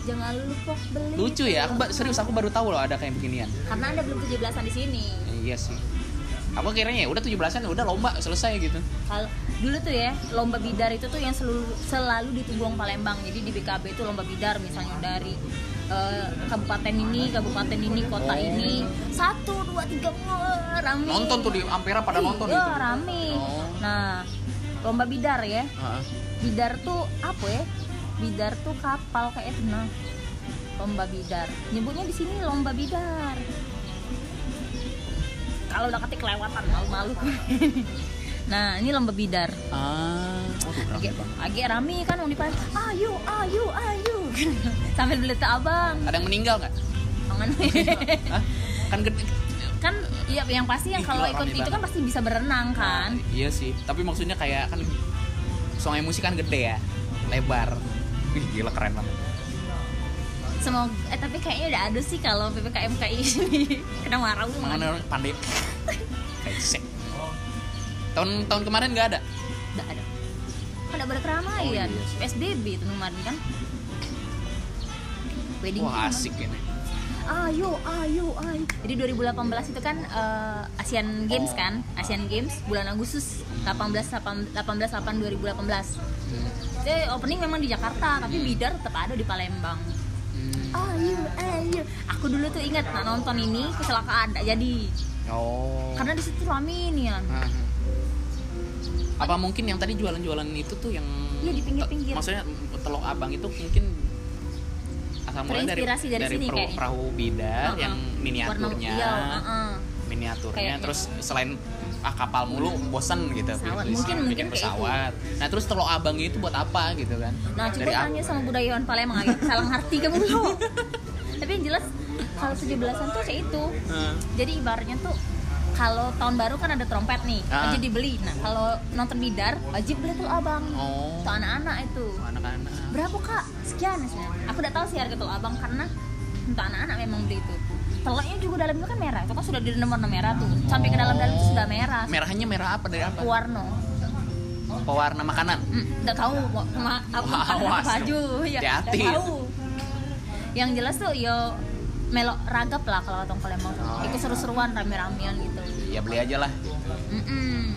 jangan lupa beli. lucu ya aku serius aku baru tahu loh ada kayak beginian Karena Anda belum 17-an di sini. iya sih aku kiranya ya udah 17-an udah lomba selesai gitu Kalau dulu tuh ya, lomba bidar itu tuh yang selalu selalu orang Palembang. Jadi di BKB itu lomba bidar misalnya dari eh, kabupaten ini, kabupaten ini, kota Oh. ini. Satu, dua, tiga, wah, rame. nonton tuh di Ampera pada nonton Iya, gitu rame. Oh. Nah, lomba bidar ya. Heeh. Bidar tuh apa ya? Bidar tuh kapal kayak nah. Lomba bidar. Nyebutnya di sini lomba bidar. Kalau udah ketik kelewatan malu-malu. nah, ini lomba bidar. ah rame Agak, agak rame kan mau dipan. Ayo, ayo, ayo. Sambil beli teh abang. ada yang meninggal nggak kan gede kan iya yang pasti yang kalau ikut itu kan pasti bisa berenang kan. iya sih tapi maksudnya kayak kan sungai musik kan gede ya lebar Wih, gila keren banget Semoga eh tapi kayaknya udah ada sih kalau PPKM kayak ini. Kena marah lu. mana pandai kayak tahun tahun kemarin nggak ada Nggak ada. Kan ada keramaian. Oh, iya. PSBB itu kemarin kan. Wedding wah kan asik ini Ayo, ayo, ayo. Jadi 2018 itu kan eh, Asian Games Oh. kan? Asian Games bulan Agustus 18 18 18 8 2018. Jadi opening memang di Jakarta, tapi bidar tetap ada di Palembang. Hmm. Ayo, ayo. Aku dulu tuh ingat nah, nonton ini kecelakaan jadi. oh Karena di situ rame nih kan. Aha. Apa mungkin yang tadi jualan-jualan itu tuh yang Iya, di pinggir-pinggir. maksudnya teluk abang itu mungkin asal mulai dari Terinspirasi dari sini perahu, kayaknya. perahu bidar Uh-uh. yang miniaturnya Warna- iya, uh-uh. miniaturnya Kayaknya. terus selain ah, kapal mulu bosan gitu Pesawat. bikin- Mungkin- bikin mungkin pesawat nah terus teluk abang itu buat apa gitu kan Nah, coba dari tanya sama budayawan Palembang salah ngerti kamu loh. Tapi yang jelas kalau 17-an tuh kayak itu. Heeh. Jadi ibaratnya tuh kalau tahun baru kan ada trompet nih, Ah. wajib dibeli. Nah, kalau nonton bidar wajib beli tuh abang. oh Untuk anak-anak itu. anak-anak Berapa kak? Sekian misalnya. Aku udah tahu sih harga telur abang karena untuk anak-anak memang beli itu. Telurnya juga dalamnya kan merah. Itu kan sudah di warna merah tuh. Sampai ke dalam-dalam itu sudah merah. merahnya merah apa dari apa Warna. pewarna makanan Hmm, nggak tahu mau ma makanan awas. baju ya tahu yang jelas tuh yo melok ragap lah kalau orang Palembang Oh. itu seru-seruan rame-ramean gitu. Ya beli aja lah. Mm-mm.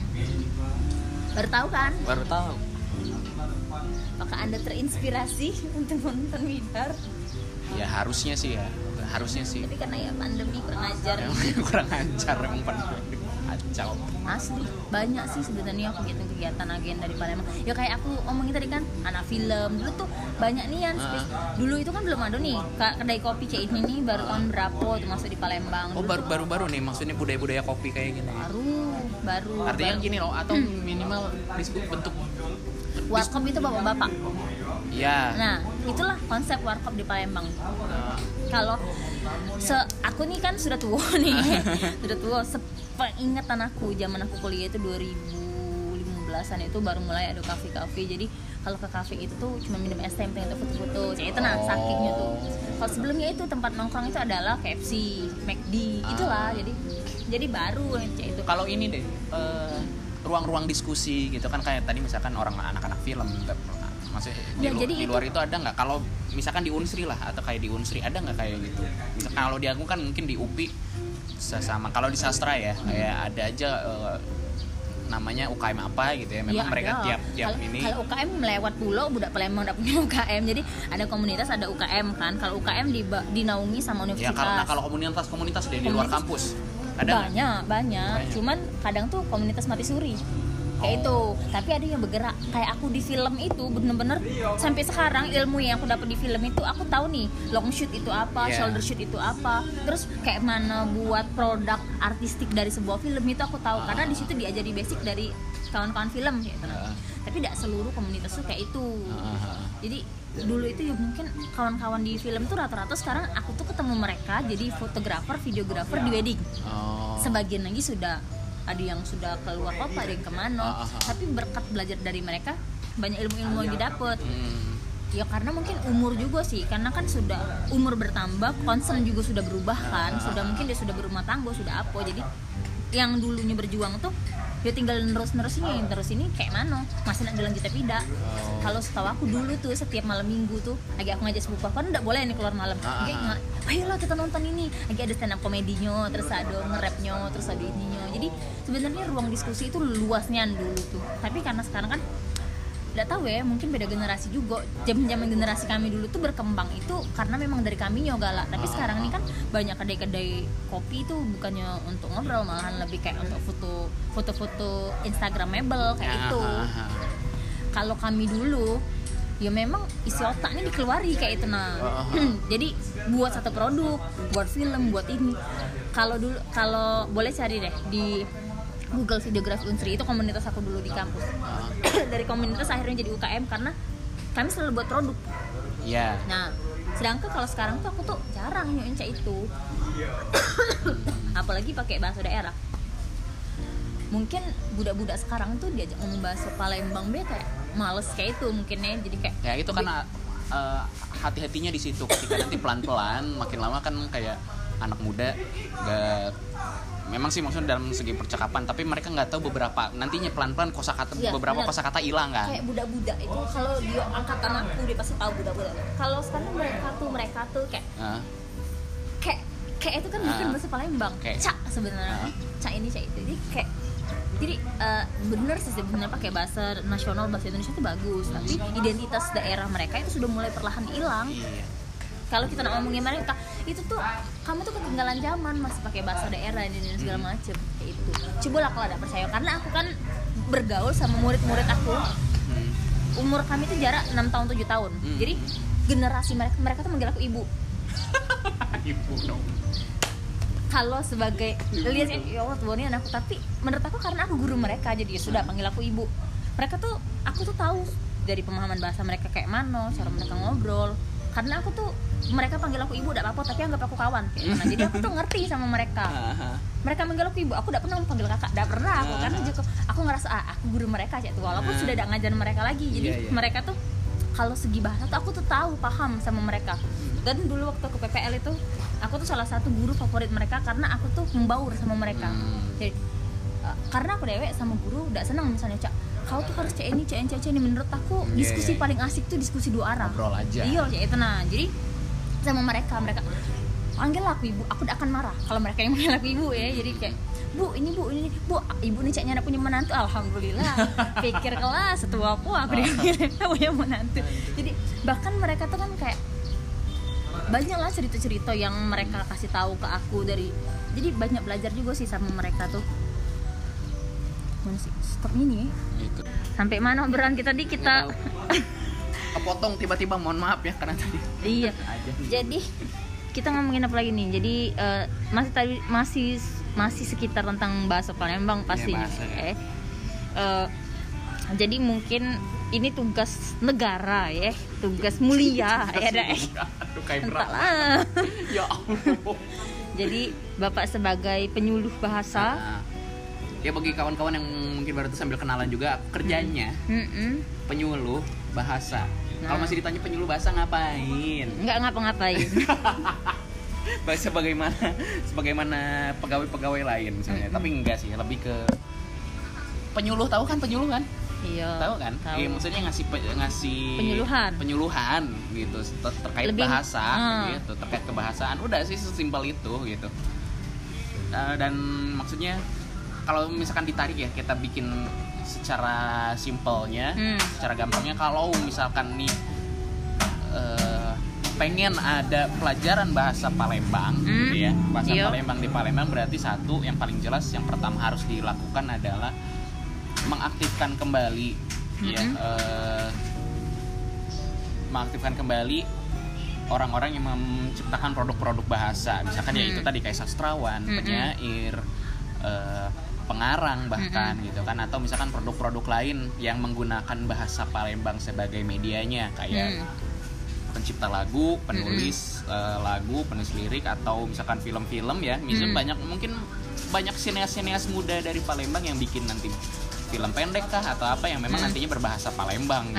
baru tahu kan? Baru tahu. Apakah anda terinspirasi untuk nonton Widar ya harusnya sih ya. Harusnya sih. Tapi karena ya pandemi kurang ajar. Emang kurang lancar emang pandemi kacau. Asli. Banyak sih sebenarnya kegiatan-kegiatan agenda di Palembang ya kayak aku omongin tadi kan anak film. Dulu tuh banyak nih yang Ah. dulu itu kan belum ada nih kedai kopi C ini nih baru tahun berapa tuh masuk di Palembang. Oh baru baru baru nih maksudnya budaya budaya kopi kayak gini. Baru baru. Artinya baru. gini loh atau minimal disebut bentuk warkop itu bapak-bapak? Ya nah itulah konsep warkop di Palembang. Kalau se aku nih kan sudah tua nih. Sudah tua sepeingatan aku zaman aku kuliah itu 2015an itu baru mulai ada kafe-kafe. Jadi kalau ke kafe itu tuh cuma minum es teh yang pengen foto-foto. Cek, itu nah Oh. sakitnya tuh. Kalau sebelumnya itu tempat nongkrong itu adalah KFC McD itulah. Jadi jadi baru itu. Kalau ini deh eh, ruang-ruang diskusi gitu kan kayak tadi misalkan orang anak-anak film maksudnya di, Ya, lu- jadi di itu- luar itu ada nggak? Kalau misalkan di Unsri lah atau kayak di Unsri ada nggak kayak gitu? Misalkan kalau di aku kan mungkin di UPI sesama. Kalau di sastra ya kayak ada aja eh, namanya UKM apa gitu ya. Memang Iya, mereka ada. tiap tiap Kalau- ini. kalau UKM melewat pulau budak Palembang udah punya UKM jadi ada komunitas ada UKM kan. Kalau UKM di, dinaungi sama ya universitas. kalau nah, kalau komunitas-komunitas deh di luar Komunitas- kampus. Ada banyak, banyak. Banyak. cuman kadang tuh komunitas mati suri kayak itu. Tapi ada yang bergerak. Kayak aku di film itu bener-bener sampai sekarang ilmu yang aku dapat di film itu aku tahu nih long shoot itu apa Yeah. shoulder shoot itu apa. Terus kayak mana buat produk artistik dari sebuah film itu aku tahu. Karena di situ diajari basic dari kawan-kawan film gitu Ah. tapi tidak seluruh komunitas tuh kayak itu. Jadi dulu itu ya mungkin kawan-kawan di film tuh rata-rata sekarang aku tuh ketemu mereka jadi fotografer videografer di wedding. Oh. sebagian lagi sudah ada yang sudah keluar kota ada yang ke mana. Ah. tapi berkat belajar dari mereka banyak ilmu-ilmu yang didapat Hmm. ya karena mungkin umur juga sih. Karena kan sudah umur bertambah concern juga sudah berubah kan. Sudah mungkin dia sudah berumah tangga sudah apa. Jadi yang dulunya berjuang tuh dia tinggal nerus nerusin yang terus ini kayak mana? Masih nak dilanjut tapi tidak Oh. kalau setahu aku dulu tuh setiap malam minggu tuh lagi aku ngajak sepupu aku kan tidak boleh nih keluar malam. Ah, Lagi ah, ah. nggak, ayolah kita nonton ini. Lagi ada stand up komedinya terus ada nge-rapnya terus ada ininya. Jadi sebenarnya ruang diskusi itu luasnya dulu tuh. Tapi karena sekarang kan tidak tahu ya mungkin beda generasi juga zaman zaman generasi kami dulu tuh berkembang itu karena memang dari kami galak tapi Ah. sekarang ini kan banyak kedai-kedai kopi itu bukannya untuk ngobrol malahan lebih kayak untuk foto foto-foto instagramable kayak Ah, itu ah, ah. kalau kami dulu ya memang isi otak ini dikeluari kayak itu nah Ah, ah. jadi buat satu produk buat film buat ini kalau dulu kalau boleh cari deh di Google Videografi Unsri itu komunitas aku dulu di kampus. Ah. dari komunitas akhirnya jadi UKM karena kami selalu buat produk. Ya nah sedangkan kalau sekarang tuh aku tuh jarang nyuncak itu. Apalagi pakai bahasa daerah. Mungkin budak-budak sekarang tuh diajak ngomong bahasa Palembang be kayak males kayak itu mungkin ya jadi kayak ya itu kan uh, hati-hatinya di situ. Ketika nanti pelan-pelan makin lama kan kayak anak muda gak memang sih maksudnya dalam segi percakapan tapi mereka nggak tahu beberapa nantinya pelan-pelan kosakata Iya, beberapa kosakata hilang kan? Kayak budak-budak itu kalau dia angkatan aku dia pasti tahu budak-budak. Kalau sekarang mereka tuh mereka tuh kayak Hah? kayak kayak itu kan bukan Ah. bahasa Palembang. Kayak- cak sebenarnya. Ah. cak ini cak itu. Jadi kayak jadi eh, bener sih sebenarnya pakai bahasa nasional bahasa Indonesia itu bagus. Tapi identitas daerah mereka itu sudah mulai perlahan hilang. Iya kalau kita ngomongin mereka itu tuh kamu tuh ketinggalan zaman masih pakai bahasa daerah ini dan segala macem kayak itu coba lah kalau ada percaya karena aku kan bergaul sama murid-murid aku. Hmm. umur kami tuh jarak 6 tahun 7 tahun. Hmm. jadi generasi mereka mereka tuh manggil aku ibu. Ibu dong. Kalau sebagai lihat kan ya Allah tuh ini anakku. Tapi menurut aku karena aku guru mereka jadi ya sudah panggil aku ibu. Mereka tuh aku tuh tahu dari pemahaman bahasa mereka kayak mana cara mereka ngobrol karena aku tuh mereka panggil aku ibu tidak apa-apa tapi anggap aku kawan. Kayak mana. jadi aku tuh ngerti sama mereka. Mereka manggil aku ibu aku tidak pernah panggil kakak tidak pernah. Aku karena juga aku ngerasa ah, aku guru mereka cek tuh walaupun Ah. sudah tidak ngajarin mereka lagi jadi Iya, iya. mereka tuh kalau segi bahasa tuh aku tuh tahu paham sama mereka. Dan dulu waktu ke PPL itu aku tuh salah satu guru favorit mereka karena aku tuh membaur sama mereka. Hmm. jadi uh, karena aku dewek sama guru udah senang misalnya cak kau tuh harus cek ini cek ini cek ini. Menurut aku Iya, diskusi iya, iya. paling asik tuh diskusi dua arah. Ngobrol aja. iya cek itu nah jadi sama mereka mereka panggil aku ibu. Aku tidak akan marah kalau mereka yang manggil aku ibu ya. Jadi kayak bu ini bu ini bu ibu nih ceknya ada punya menantu. Alhamdulillah pikir kelas setua aku aku dipanggil punya menantu. Jadi bahkan mereka tuh kan kayak banyak lah cerita-cerita yang mereka kasih tahu ke aku dari jadi banyak belajar juga sih sama mereka tuh mana sih? Stop ini ya. Itu sampai mana obrolan kita di kita. Kepotong tiba-tiba mohon maaf ya karena tadi. Iya. Jadi kita ngomongin apa lagi nih? Jadi eh, masih tadi masih masih sekitar tentang bahasa Palembang pastinya bahasa, ya. eh. Eh, jadi mungkin ini tugas negara ya. Tugas mulia ya eh. berat. Entahlah. Ya Allah. Jadi bapak sebagai penyuluh bahasa Nah, ya bagi kawan-kawan yang mungkin baru tuh sambil kenalan juga kerjanya Mm-mm. penyuluh bahasa Nah. kalau masih ditanya penyuluh bahasa ngapain nggak ngapa-ngapain bahasa bagaimana sebagaimana pegawai-pegawai lain misalnya Mm-mm. tapi enggak sih lebih ke penyuluh tahu kan penyuluh kan iya tahu kan tahu. Iya, maksudnya ngasih pe- ngasih Penyuluhan. penyuluhan gitu ter- terkait Lebih- bahasa ah. gitu terkait kebahasaan udah sih sesimpel itu gitu Eh, dan maksudnya kalau misalkan ditarik ya kita bikin secara simpelnya Hmm. secara gampangnya kalau misalkan nih eh, pengen ada pelajaran bahasa Palembang Hmm. gitu ya bahasa Iya. Palembang di Palembang berarti satu yang paling jelas yang pertama harus dilakukan adalah mengaktifkan kembali ya Mhm. eh, mengaktifkan kembali orang-orang yang menciptakan produk-produk bahasa misalkan ya Hmm. itu tadi kayak sastrawan Mm-mm. penyair eh, pengarang bahkan gitu kan atau misalkan produk-produk lain yang menggunakan bahasa Palembang sebagai medianya kayak Hmm. pencipta lagu, penulis eh, lagu, penulis lirik atau misalkan film-film ya. Misalnya Hmm. banyak mungkin banyak sineas-sineas muda dari Palembang yang bikin nanti film pendek kah atau apa yang memang Hmm. nantinya berbahasa Palembang.